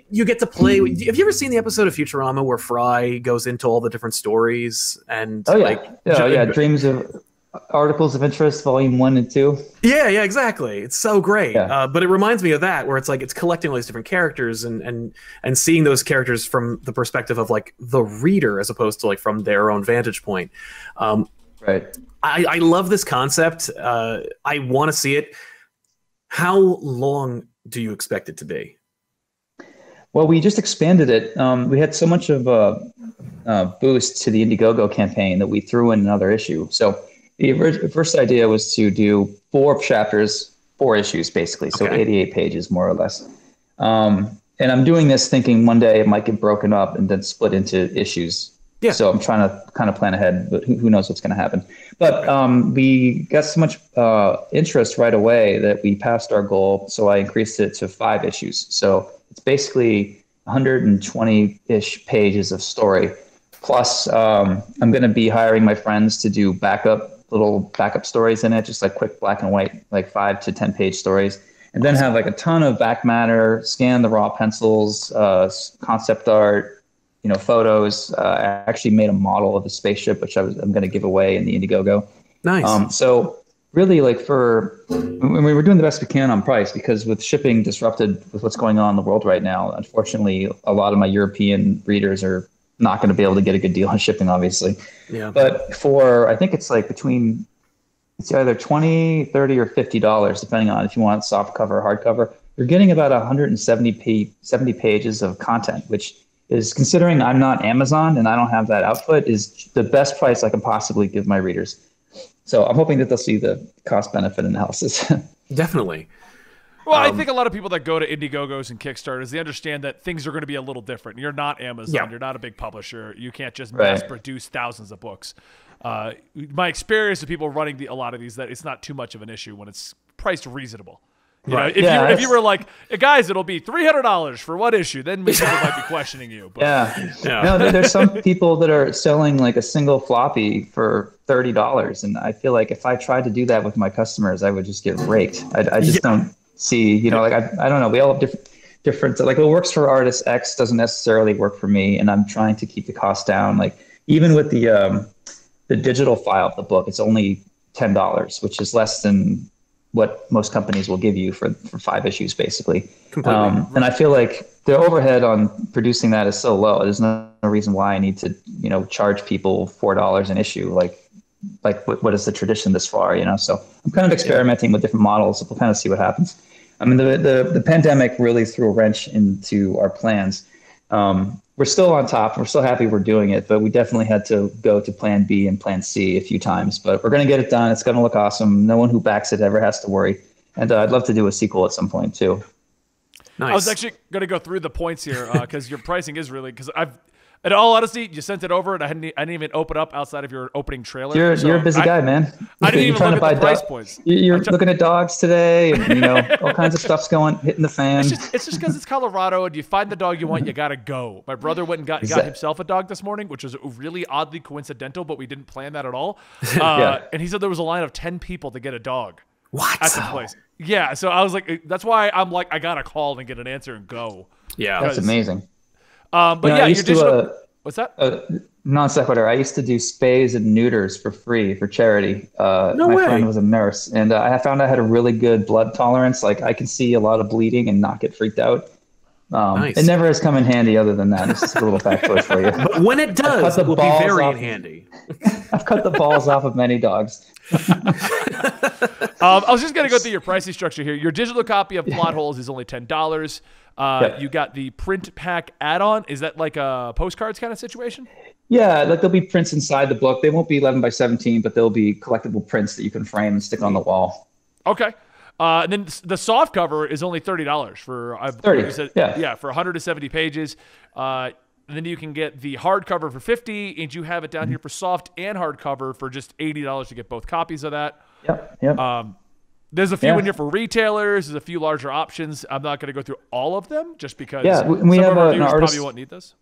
you get to play. Have you ever seen the episode of Futurama where Fry goes into all the different stories and oh yeah, like yeah, yeah. Dreams of Articles of Interest, Volume One and Two. Yeah, yeah, exactly. It's so great. Yeah. Uh, but it reminds me of that, where it's like it's collecting all these different characters and and and seeing those characters from the perspective of like the reader as opposed to like from their own vantage point. Um, Right. I, I love this concept. Uh, I want to see it. How long do you expect it to be? Well, we just expanded it. Um, we had so much of a, a, boost to the Indiegogo campaign that we threw in another issue. So the first idea was to do four chapters, four issues, basically. So okay. 88 pages, more or less. Um, and I'm doing this thinking one day it might get broken up and then split into issues. Yeah. So I'm trying to kind of plan ahead, but who, who knows what's going to happen. But um, we got so much uh, interest right away that we passed our goal. So I increased it to five issues. So it's basically 120 ish pages of story. Plus, um, I'm going to be hiring my friends to do backup, little backup stories in it, just like quick black and white, like five to 10 page stories. And then have like a ton of back matter, scan the raw pencils, uh, concept art, you know, photos. Uh, I actually made a model of the spaceship, which I was, I'm going to give away in the Indiegogo. Nice. Um, so really like for when we were doing the best we can on price because with shipping disrupted with what's going on in the world right now unfortunately a lot of my european readers are not going to be able to get a good deal on shipping obviously yeah but for i think it's like between it's either 20 30 or 50 dollars depending on if you want soft cover or hardcover you're getting about 170 p 70 pages of content which is considering i'm not amazon and i don't have that output is the best price i can possibly give my readers so I'm hoping that they'll see the cost benefit analysis. Definitely. Well, um, I think a lot of people that go to Indiegogos and Kickstarters, they understand that things are going to be a little different. You're not Amazon. Yeah. You're not a big publisher. You can't just mass produce thousands of books. Uh, my experience with people running the, a lot of these, that it's not too much of an issue when it's priced reasonable. You right. Know, if, yeah, you, if you were like, guys, it'll be three hundred dollars for one issue, then people might be questioning you. But, yeah. yeah. No, there's some people that are selling like a single floppy for thirty dollars, and I feel like if I tried to do that with my customers, I would just get raked. I, I just yeah. don't see, you know, like I, I don't know. We all have different different like what works for artist X doesn't necessarily work for me, and I'm trying to keep the cost down. Like even with the um, the digital file of the book, it's only ten dollars, which is less than what most companies will give you for, for five issues, basically. Um, and I feel like the overhead on producing that is so low. There's no, no reason why I need to, you know, charge people four dollars an issue. Like, like what, what is the tradition this far? You know, so I'm kind of experimenting with different models. We'll kind of see what happens. I mean, the the, the pandemic really threw a wrench into our plans. Um, we're still on top. We're still happy we're doing it, but we definitely had to go to plan B and plan C a few times. But we're going to get it done. It's going to look awesome. No one who backs it ever has to worry. And uh, I'd love to do a sequel at some point too. Nice. I was actually going to go through the points here because uh, your pricing is really because I've in all honesty, you sent it over, and I hadn't, I didn't even open up outside of your opening trailer. You're, so you're a busy I, guy, man. I didn't you're even look at the price points. You're looking at dogs today, and you know all kinds of stuff's going hitting the fan. It's just because it's, Colorado, and you find the dog you want, you gotta go. My brother went and got, got himself a dog this morning, which was really oddly coincidental, but we didn't plan that at all. Uh, yeah. And he said there was a line of ten people to get a dog. What at the place? Yeah, so I was like, that's why I'm like, I gotta call and get an answer and go. Yeah, that's amazing. Um, but you know, yeah, your digital. To, uh, What's that? Uh, non sequitur. I used to do spays and neuters for free for charity. Uh, no my way. friend was a nurse, and uh, I found I had a really good blood tolerance. Like I can see a lot of bleeding and not get freaked out. Um, nice. It never has come in handy other than that. It's just a little factoid for you. But when it does, it will be very off, handy. I've cut the balls off of many dogs. um, I was just going to go through your pricing structure here. Your digital copy of Plot Holes is only $10. Uh, yep. You got the print pack add-on. Is that like a postcards kind of situation? Yeah, like there'll be prints inside the book. They won't be 11 by 17, but there'll be collectible prints that you can frame and stick on the wall. Okay. Uh, and then the soft cover is only thirty dollars for I've 30. Said, yeah, yeah, for 170 pages. Uh, and then you can get the hardcover for 50, and you have it down mm-hmm. here for soft and hardcover for just $80 to get both copies of that. Yep. Yep. Um, there's a few yeah. in here for retailers. There's a few larger options. I'm not going to go through all of them just because yeah, we, have our an artist, probably won't need this.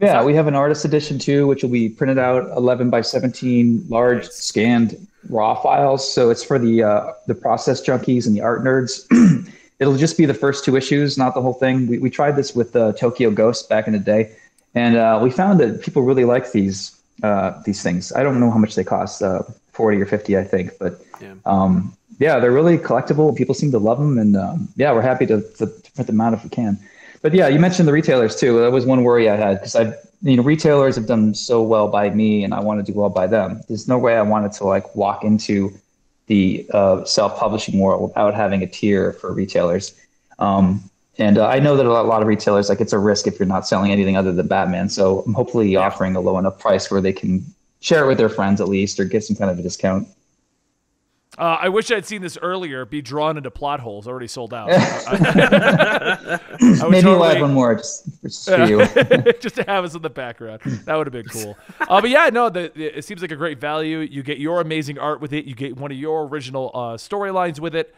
Yeah, we have an artist edition too, which will be printed out 11 by 17 large nice. scanned raw files. So it's for the uh, the process junkies and the art nerds. It'll just be the first two issues, not the whole thing. We, we tried this with uh, Tokyo Ghost back in the day, and uh, we found that people really like these uh, these things. I don't know how much they cost, uh, 40 or 50, I think, but yeah. Um, yeah, they're really collectible. People seem to love them, and um, yeah, we're happy to, to, to print them out if we can. But yeah, you mentioned the retailers too. That was one worry I had because I you know, retailers have done so well by me, and I want to do well by them. There's no way I wanted to like walk into the uh, self-publishing world without having a tier for retailers. Um, and uh, I know that a lot, a lot, of retailers like it's a risk if you're not selling anything other than Batman. So I'm hopefully offering a low enough price where they can share it with their friends at least, or get some kind of a discount. Uh, I wish I'd seen this earlier. Be drawn into plot holes. Already sold out. Maybe totally, we'll add one more just, just for you. just to have us in the background. That would have been cool. Uh, but yeah, no, the, the, it seems like a great value. You get your amazing art with it. You get one of your original uh, storylines with it.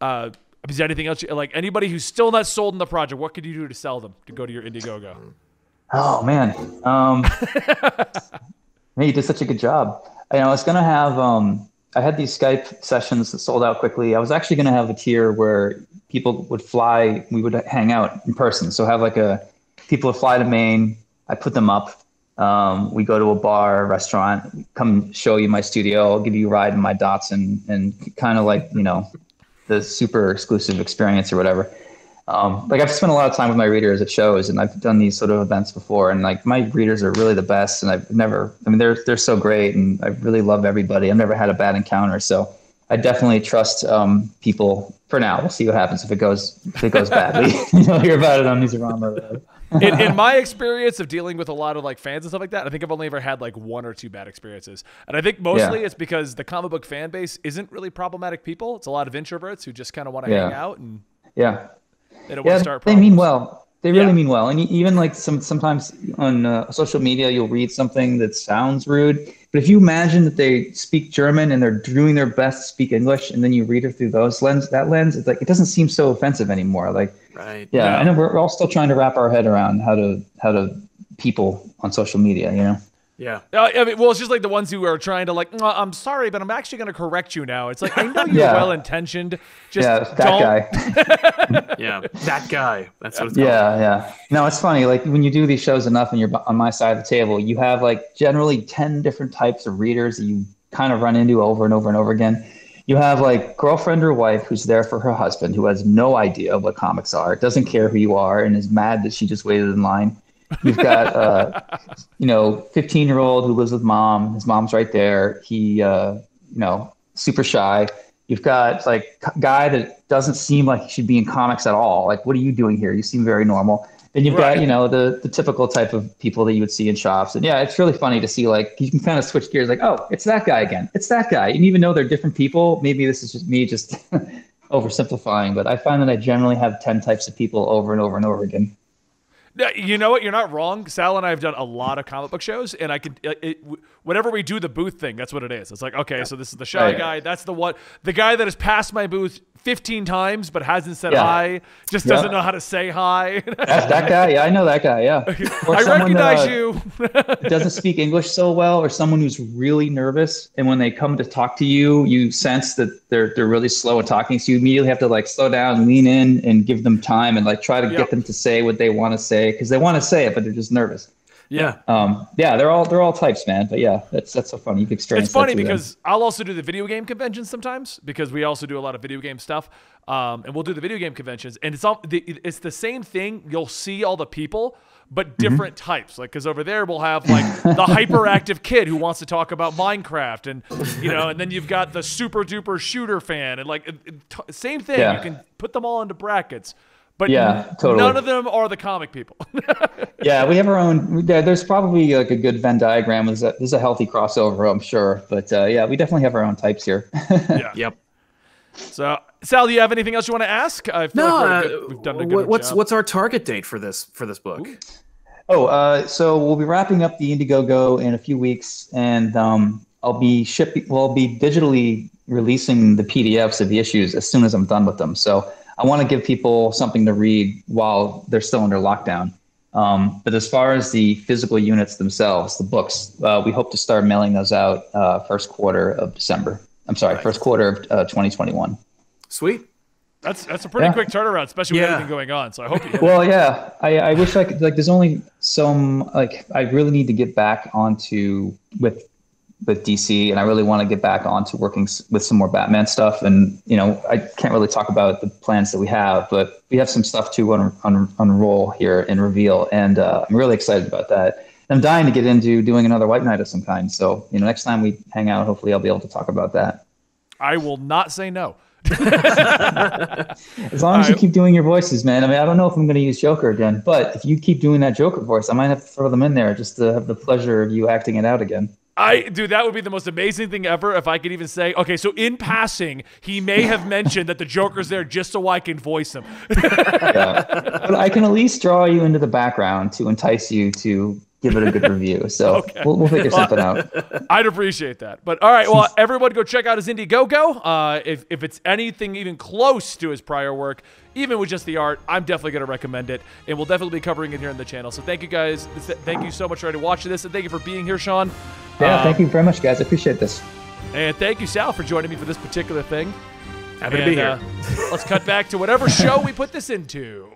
Uh, is there anything else? You, like anybody who's still not sold in the project, what could you do to sell them to go to your Indiegogo? Oh man, um, man, you did such a good job. I, you know, I was gonna have. Um, I had these Skype sessions that sold out quickly. I was actually going to have a tier where people would fly, we would hang out in person. So have like a people would fly to Maine. I put them up. Um, we go to a bar, restaurant, come show you my studio. I'll give you a ride in my Datsun and kind of like, you know, the super exclusive experience or whatever um, like I've spent a lot of time with my readers at shows, and I've done these sort of events before, and like my readers are really the best, and I've never, I mean, they're they're so great, and I really love everybody. I've never had a bad encounter, so I definitely trust um, people for now. We'll see what happens if it goes if it goes badly. You'll hear about it on Newsarama. in, in my experience of dealing with a lot of like fans and stuff like that, I think I've only ever had like one or two bad experiences, and I think mostly yeah. it's because the comic book fan base isn't really problematic people. It's a lot of introverts who just kind of want to yeah. hang out and yeah they don't yeah, want to start. Problems. They mean well. They really yeah. mean well. And even like some sometimes on uh, social media, you'll read something that sounds rude. But if you imagine that they speak German and they're doing their best to speak English, and then you read it through those lens, that lens, it's like it doesn't seem so offensive anymore. Like, right? Yeah, yeah. I know we're, we're all still trying to wrap our head around how to how to people on social media. You know. Yeah. Uh, I mean, well, it's just like the ones who are trying to like, I'm sorry, but I'm actually going to correct you now. It's like I know you're yeah. well intentioned. Just yeah, that don't. guy. yeah, that guy. That's what it's called. Yeah, yeah. No, it's funny. Like when you do these shows enough, and you're on my side of the table, you have like generally ten different types of readers that you kind of run into over and over and over again. You have like girlfriend or wife who's there for her husband who has no idea what comics are, doesn't care who you are, and is mad that she just waited in line. You've got, uh, you know, 15 year old who lives with mom. His mom's right there. He, uh, you know, super shy. You've got like guy that doesn't seem like he should be in comics at all. Like, what are you doing here? You seem very normal. Then you've right. got, you know, the the typical type of people that you would see in shops. And yeah, it's really funny to see like you can kind of switch gears. Like, oh, it's that guy again. It's that guy. And even though they're different people, maybe this is just me just oversimplifying. But I find that I generally have ten types of people over and over and over again. You know what? You're not wrong. Sal and I have done a lot of comic book shows, and I could, uh, it, whenever we do the booth thing, that's what it is. It's like, okay, so this is the oh, shy guy. That's the one, the guy that has passed my booth 15 times but hasn't said yeah. hi, just yeah. doesn't know how to say hi. That's that guy. Yeah, I know that guy. Yeah. I recognize that, uh, you. doesn't speak English so well, or someone who's really nervous, and when they come to talk to you, you sense that they're they're really slow at talking, so you immediately have to like slow down, lean in, and give them time, and like try to yep. get them to say what they want to say because they want to say it, but they're just nervous. Yeah. Um, yeah, they're all they're all types, man. But yeah, that's that's so funny. You can experience. It's funny because them. I'll also do the video game conventions sometimes because we also do a lot of video game stuff. Um, and we'll do the video game conventions, and it's all it's the same thing. You'll see all the people, but mm-hmm. different mm-hmm. types. Like because over there we'll have like the hyperactive kid who wants to talk about Minecraft, and you know, and then you've got the super duper shooter fan, and like same thing. Yeah. You can put them all into brackets. But yeah, totally. none of them are the comic people. yeah, we have our own. There's probably like a good Venn diagram. There's a, there's a healthy crossover, I'm sure. But uh, yeah, we definitely have our own types here. yeah. Yep. So, Sal, do you have anything else you want to ask? I feel no. Like good, we've done a good what's job. what's our target date for this for this book? Ooh. Oh, uh, so we'll be wrapping up the Indiegogo in a few weeks, and um, I'll be shipping. Well, I'll be digitally releasing the PDFs of the issues as soon as I'm done with them. So I want to give people something to read while they're still under lockdown. Um, but as far as the physical units themselves, the books, uh, we hope to start mailing those out uh, first quarter of December. I'm sorry, first quarter of uh, 2021. Sweet. That's that's a pretty yeah. quick turnaround, especially with everything going on. So I hope you. well, yeah, I, I wish I could. Like, there's only some. Like, I really need to get back onto with with DC, and I really want to get back onto working with some more Batman stuff. And you know, I can't really talk about the plans that we have, but we have some stuff to un- un- unroll here in Reveal, and uh, I'm really excited about that. I'm dying to get into doing another White Knight of some kind. So, you know, next time we hang out, hopefully I'll be able to talk about that. I will not say no. As long as you keep doing your voices, man. I mean, I don't know if I'm going to use Joker again, but if you keep doing that Joker voice, I might have to throw them in there just to have the pleasure of you acting it out again. I dude, that would be the most amazing thing ever if I could even say, okay, so in passing, he may have mentioned that the Joker's there just so I can voice him. yeah. But I can at least draw you into the background to entice you to give it a good review. So okay. we'll, we'll figure something out. I'd appreciate that. But all right, well, everyone go check out his Indiegogo. Uh, if, if it's anything even close to his prior work, even with just the art, I'm definitely going to recommend it. And we'll definitely be covering it here in the channel. So thank you guys. Thank you so much for watching this. And thank you for being here, Sean. Yeah, uh, thank you very much, guys. I appreciate this. And thank you, Sal, for joining me for this particular thing. Happy and, to be here. Uh, let's cut back to whatever show we put this into.